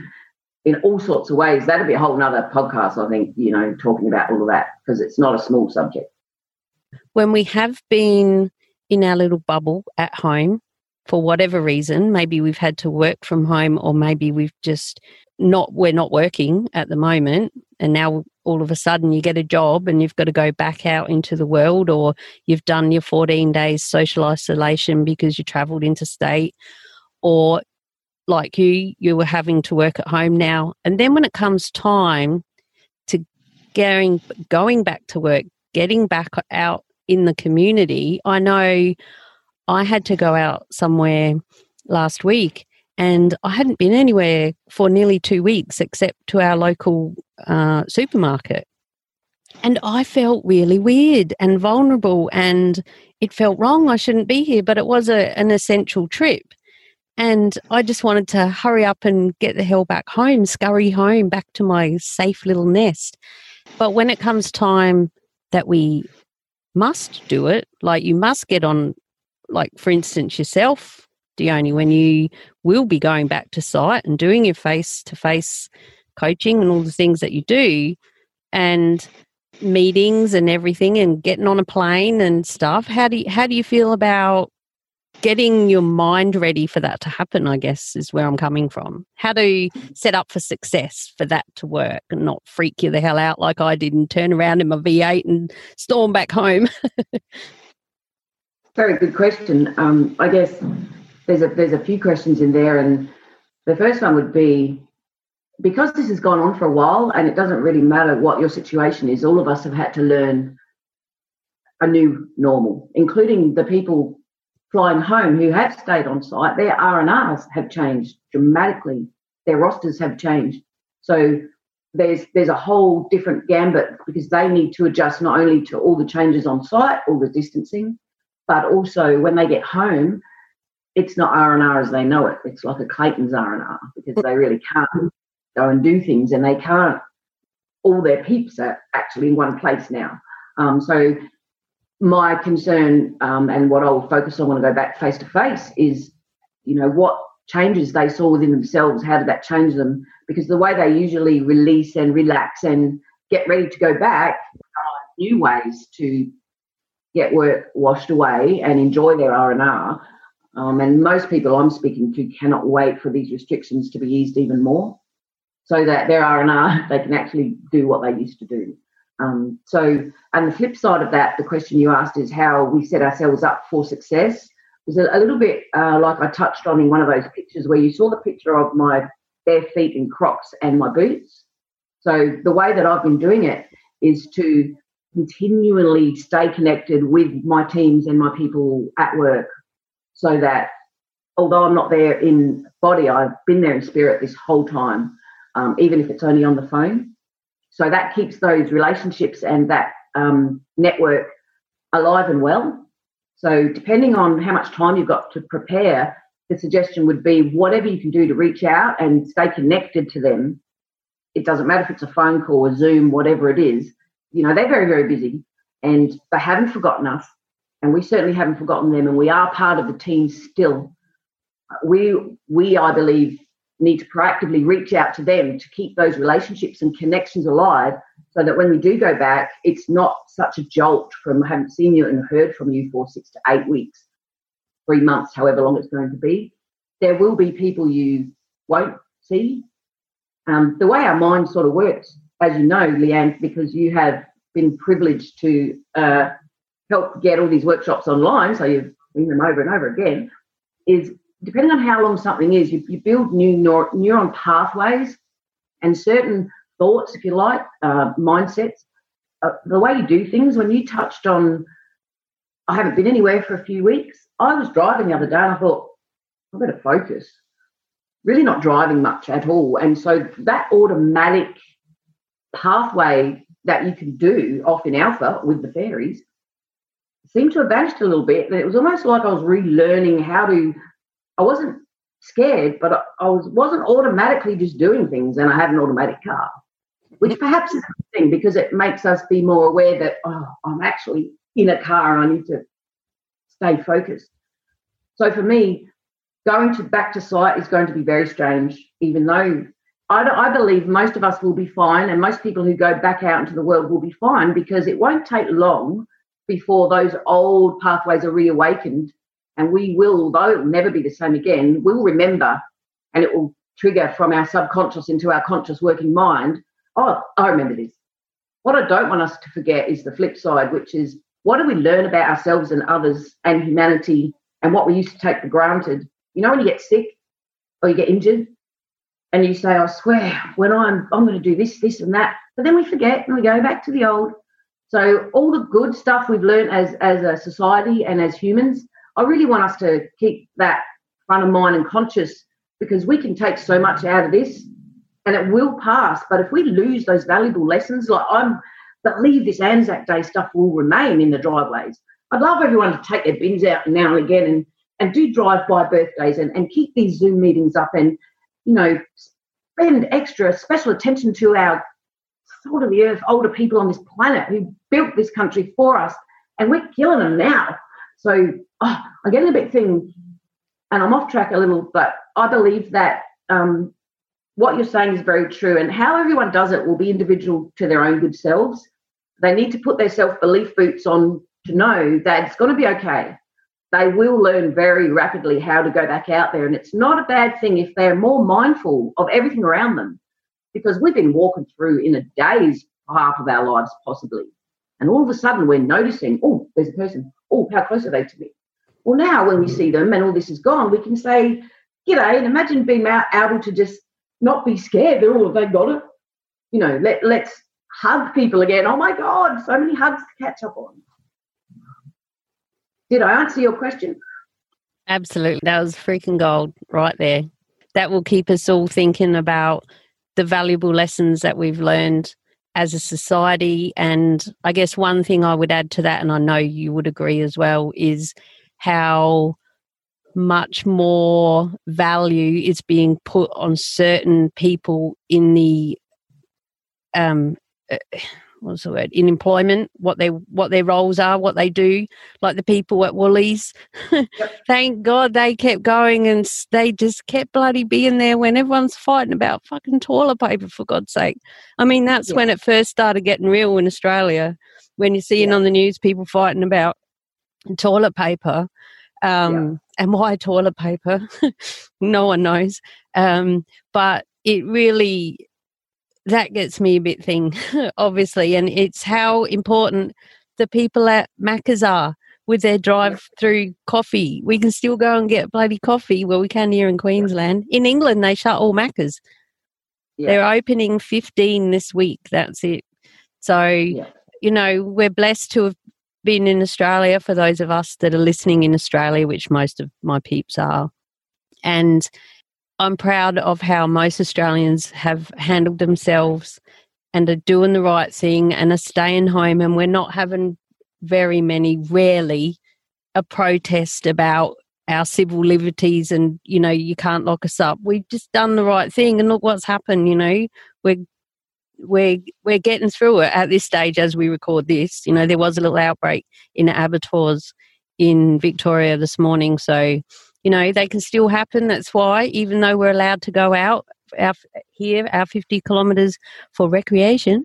in all sorts of ways. That'd be a whole nother podcast, I think, you know, talking about all of that because it's not a small subject when we have been in our little bubble at home for whatever reason, maybe we've had to work from home or maybe we've just not we're not working at the moment and now all of a sudden you get a job and you've got to go back out into the world or you've done your 14 days social isolation because you traveled interstate or like you you were having to work at home now and then when it comes time to going going back to work getting back out in the community. I know I had to go out somewhere last week and I hadn't been anywhere for nearly two weeks except to our local uh, supermarket. And I felt really weird and vulnerable, and it felt wrong. I shouldn't be here, but it was a, an essential trip. And I just wanted to hurry up and get the hell back home, scurry home back to my safe little nest. But when it comes time that we must do it. Like you must get on, like for instance, yourself, Dione, when you will be going back to site and doing your face to face coaching and all the things that you do. And meetings and everything and getting on a plane and stuff. How do you, how do you feel about getting your mind ready for that to happen, I guess, is where I'm coming from. How do you set up for success for that to work and not freak you the hell out like I did and turn around in my V8 and storm back home? Very good question. Um, I guess there's a there's a few questions in there, and the first one would be because this has gone on for a while, and it doesn't really matter what your situation is. All of us have had to learn a new normal, including the people flying home who have stayed on site, their R&Rs have changed dramatically. Their rosters have changed. So there's there's a whole different gambit because they need to adjust not only to all the changes on site, all the distancing, but also when they get home, it's not R&R as they know it. It's like a Clayton's R&R because they really can't go and do things and they can't. All their peeps are actually in one place now. Um, so my concern um, and what I'll focus on when I go back face to face is, you know, what changes they saw within themselves. How did that change them? Because the way they usually release and relax and get ready to go back, new ways to get work washed away and enjoy their R and R. Um, and most people I'm speaking to cannot wait for these restrictions to be eased even more, so that their R and R they can actually do what they used to do. Um, so, and the flip side of that, the question you asked is how we set ourselves up for success. It Was a, a little bit uh, like I touched on in one of those pictures where you saw the picture of my bare feet in Crocs and my boots. So the way that I've been doing it is to continually stay connected with my teams and my people at work, so that although I'm not there in body, I've been there in spirit this whole time, um, even if it's only on the phone. So that keeps those relationships and that um, network alive and well. So depending on how much time you've got to prepare, the suggestion would be whatever you can do to reach out and stay connected to them. It doesn't matter if it's a phone call, a Zoom, whatever it is. You know, they're very, very busy and they haven't forgotten us. And we certainly haven't forgotten them. And we are part of the team still. We, we, I believe, need to proactively reach out to them to keep those relationships and connections alive so that when we do go back, it's not such a jolt from haven't seen you and heard from you for six to eight weeks, three months, however long it's going to be. There will be people you won't see. Um, the way our mind sort of works, as you know, Leanne, because you have been privileged to uh, help get all these workshops online, so you've seen them over and over again, is depending on how long something is, you, you build new neur- neuron pathways and certain thoughts, if you like, uh, mindsets. Uh, the way you do things, when you touched on, I haven't been anywhere for a few weeks. I was driving the other day and I thought, I better focus. Really not driving much at all. And so that automatic pathway that you can do off in alpha with the fairies seemed to have vanished a little bit. And it was almost like I was relearning how to I wasn't scared, but I, I was wasn't automatically just doing things, and I had an automatic car, which perhaps is a good thing because it makes us be more aware that oh, I'm actually in a car and I need to stay focused. So for me, going to back to site is going to be very strange, even though I, I believe most of us will be fine, and most people who go back out into the world will be fine because it won't take long before those old pathways are reawakened and we will, though it will never be the same again, we'll remember and it will trigger from our subconscious into our conscious working mind. Oh, I remember this. What I don't want us to forget is the flip side, which is what do we learn about ourselves and others and humanity and what we used to take for granted? You know, when you get sick or you get injured and you say, I swear, when I'm I'm going to do this, this, and that. But then we forget and we go back to the old. So all the good stuff we've learned as as a society and as humans, I really want us to keep that front of mind and conscious because we can take so much out of this and it will pass. But if we lose those valuable lessons, like I'm believe this Anzac Day stuff will remain in the driveways. I'd love everyone to take their bins out now and again and, and do drive-by birthdays and, and keep these Zoom meetings up and, you know, spend extra special attention to our salt of the earth older people on this planet who built this country for us. And we're killing them now. So oh, I'm getting a bit thin and I'm off track a little, but I believe that um, what you're saying is very true. And how everyone does it will be individual to their own good selves. They need to put their self belief boots on to know that it's going to be okay. They will learn very rapidly how to go back out there. And it's not a bad thing if they're more mindful of everything around them because we've been walking through in a day's half of our lives, possibly. And all of a sudden we're noticing, oh, there's a person. Oh, how close are they to me? Well, now when we see them and all this is gone, we can say, G'day, and imagine being able to just not be scared that, oh, they got it. You know, let, let's hug people again. Oh my God, so many hugs to catch up on. Did I answer your question? Absolutely. That was freaking gold right there. That will keep us all thinking about the valuable lessons that we've learned as a society. And I guess one thing I would add to that, and I know you would agree as well, is how much more value is being put on certain people in the um, what's the word? In employment what they what their roles are what they do like the people at woolies. Yep. thank god they kept going and they just kept bloody being there when everyone's fighting about fucking toilet paper for god's sake. I mean that's when it first started getting real in australia when you're seeing on the news people fighting about toilet paper um, and why toilet paper? No one knows. Um, but it really that gets me a bit thing, obviously, and it's how important the people at Macca's are with their drive-through coffee. We can still go and get bloody coffee where we can here in Queensland. In England, they shut all Macca's. Yeah. They're opening 15 this week. That's it. So, yeah. you know, we're blessed to have been in Australia for those of us that are listening in Australia, which most of my peeps are. And I'm proud of how most Australians have handled themselves and are doing the right thing and are staying home. And we're not having very many, rarely, a protest about our civil liberties and, you know, you can't lock us up. We've just done the right thing and look what's happened, you know. We're we're we're getting through it at this stage as we record this. You know, there was a little outbreak in abattoirs in Victoria this morning, so you know they can still happen that's why even though we're allowed to go out our, here our 50 kilometres for recreation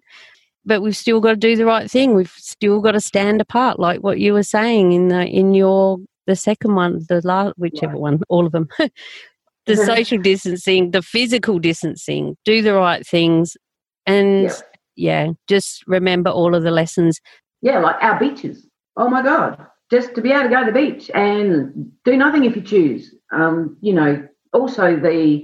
but we've still got to do the right thing. We've still got to stand apart like what you were saying in the in your the second one the last whichever right. one all of them. The social distancing the physical distancing do the right things and yeah. yeah just remember all of the lessons. Yeah like our beaches. Oh my god just to be able to go to the beach and do nothing if you choose. Um, you know, also the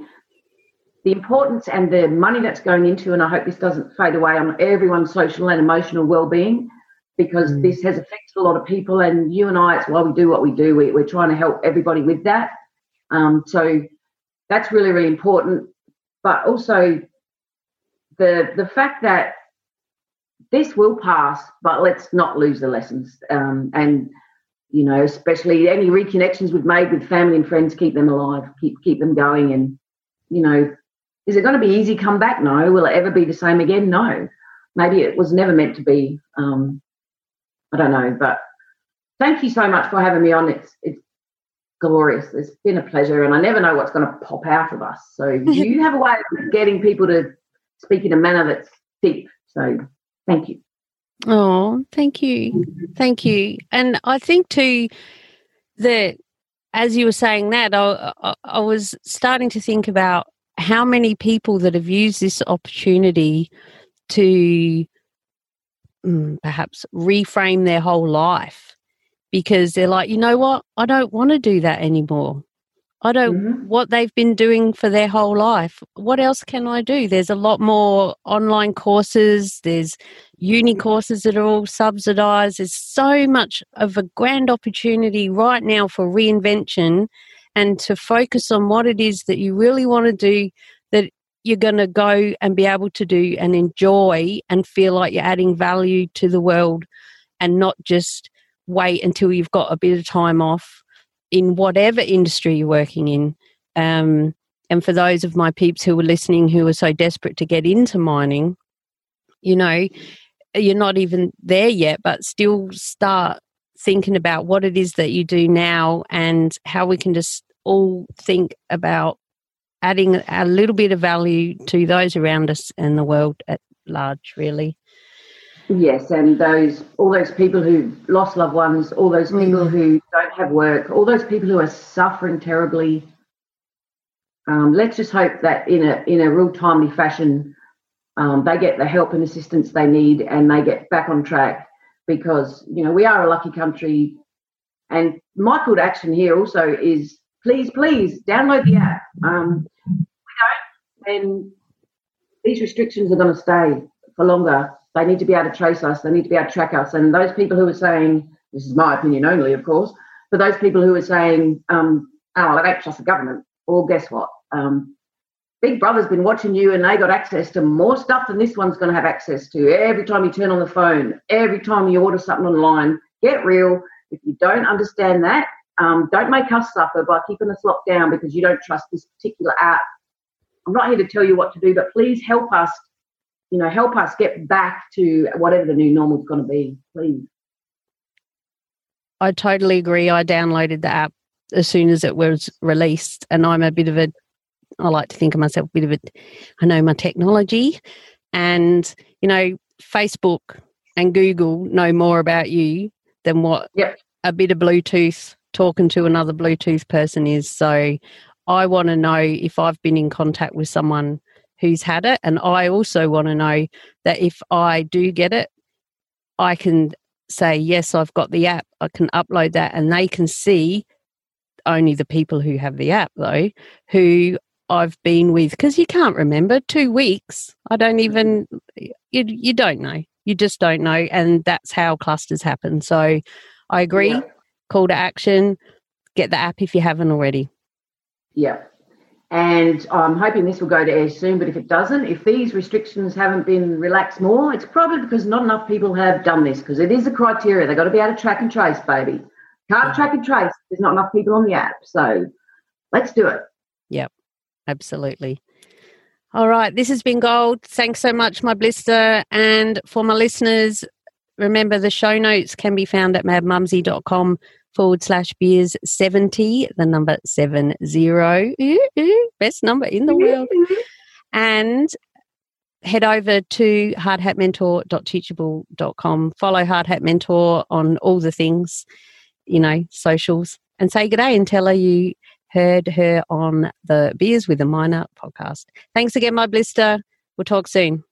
the importance and the money that's going into, and I hope this doesn't fade away on everyone's social and emotional well-being, because mm. this has affected a lot of people. And you and I, it's why we do what we do. We, are trying to help everybody with that. Um, so that's really, really important. But also the the fact that this will pass, but let's not lose the lessons. Um, and you know, especially any reconnections we've made with family and friends, keep them alive, keep keep them going. And, you know, is it going to be easy come back? No. Will it ever be the same again? No. Maybe it was never meant to be. Um, I don't know. But thank you so much for having me on. It's it's glorious. It's been a pleasure, and I never know what's going to pop out of us. So you have a way of getting people to speak in a manner that's deep. So thank you. Oh, thank you. Thank you. And I think too that as you were saying that, I, I, I was starting to think about how many people that have used this opportunity to mm, perhaps reframe their whole life because they're like, you know what, I don't want to do that anymore. I don't mm-hmm. what they've been doing for their whole life. What else can I do? There's a lot more online courses, there's uni courses that are all subsidized. There's so much of a grand opportunity right now for reinvention and to focus on what it is that you really want to do that you're going to go and be able to do and enjoy and feel like you're adding value to the world and not just wait until you've got a bit of time off in whatever industry you're working in. Um, and for those of my peeps who were listening who are so desperate to get into mining, you know, you're not even there yet, but still start thinking about what it is that you do now and how we can just all think about adding a little bit of value to those around us and the world at large, really. Yes, and those all those people who lost loved ones, all those people mm. who don't have work, all those people who are suffering terribly. Um, let's just hope that in a in a real timely fashion, um, they get the help and assistance they need, and they get back on track. Because you know we are a lucky country, and my call to action here also is please, please download the app. Um, we don't, then these restrictions are going to stay for longer. They need to be able to trace us. They need to be able to track us. And those people who are saying, this is my opinion only, of course, but those people who are saying, um, oh, don't trust the government, well, guess what? Um, Big Brother's been watching you and they got access to more stuff than this one's going to have access to. Every time you turn on the phone, every time you order something online, get real. If you don't understand that, um, don't make us suffer by keeping us locked down because you don't trust this particular app. I'm not here to tell you what to do, but please help us you know, help us get back to whatever the new normal is going to be, please. I totally agree. I downloaded the app as soon as it was released, and I'm a bit of a, I like to think of myself a bit of a, I know my technology, and you know, Facebook and Google know more about you than what yep. a bit of Bluetooth talking to another Bluetooth person is. So I want to know if I've been in contact with someone who's had it. And I also want to know that if I do get it, I can say, yes, I've got the app. I can upload that and they can see only the people who have the app, though, who I've been with. Because you can't remember two weeks. I don't even, you, you don't know. You just don't know. And that's how clusters happen. So I agree. Yeah. Call to action. Get the app if you haven't already. Yeah. And I'm hoping this will go to air soon. But if it doesn't, if these restrictions haven't been relaxed more, it's probably because not enough people have done this because it is a criteria. They've got to be able to track and trace, baby. Can't track and trace. There's not enough people on the app. So let's do it. Yep, absolutely. All right, this has been gold. Thanks so much, my blister. And for my listeners, remember the show notes can be found at madmumsy.com forward slash beers 70, the number 70. best number in the world. And head over to hardhatmentor.teachable.com. Follow Hard Hat Mentor on all the things, you know, socials, and say good day and tell her you heard her on the Beers with a Miner podcast. Thanks again, my blister. We'll talk soon.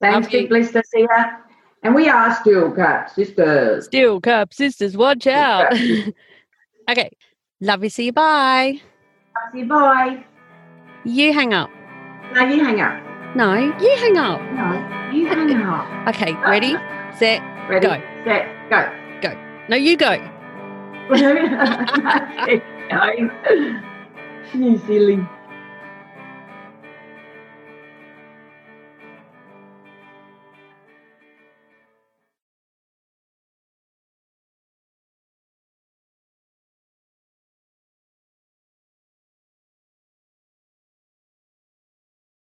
Thanks, Big Blister. See ya. And we are Steel Cap Sisters. Steel Cap Sisters, watch out. okay. Love you. See you. Bye. Love you. Bye. You hang up. No, you hang up. No, you hang up. No, you hang up. Okay, ready, set, ready, go. Set, go. Go. No, you go. You silly.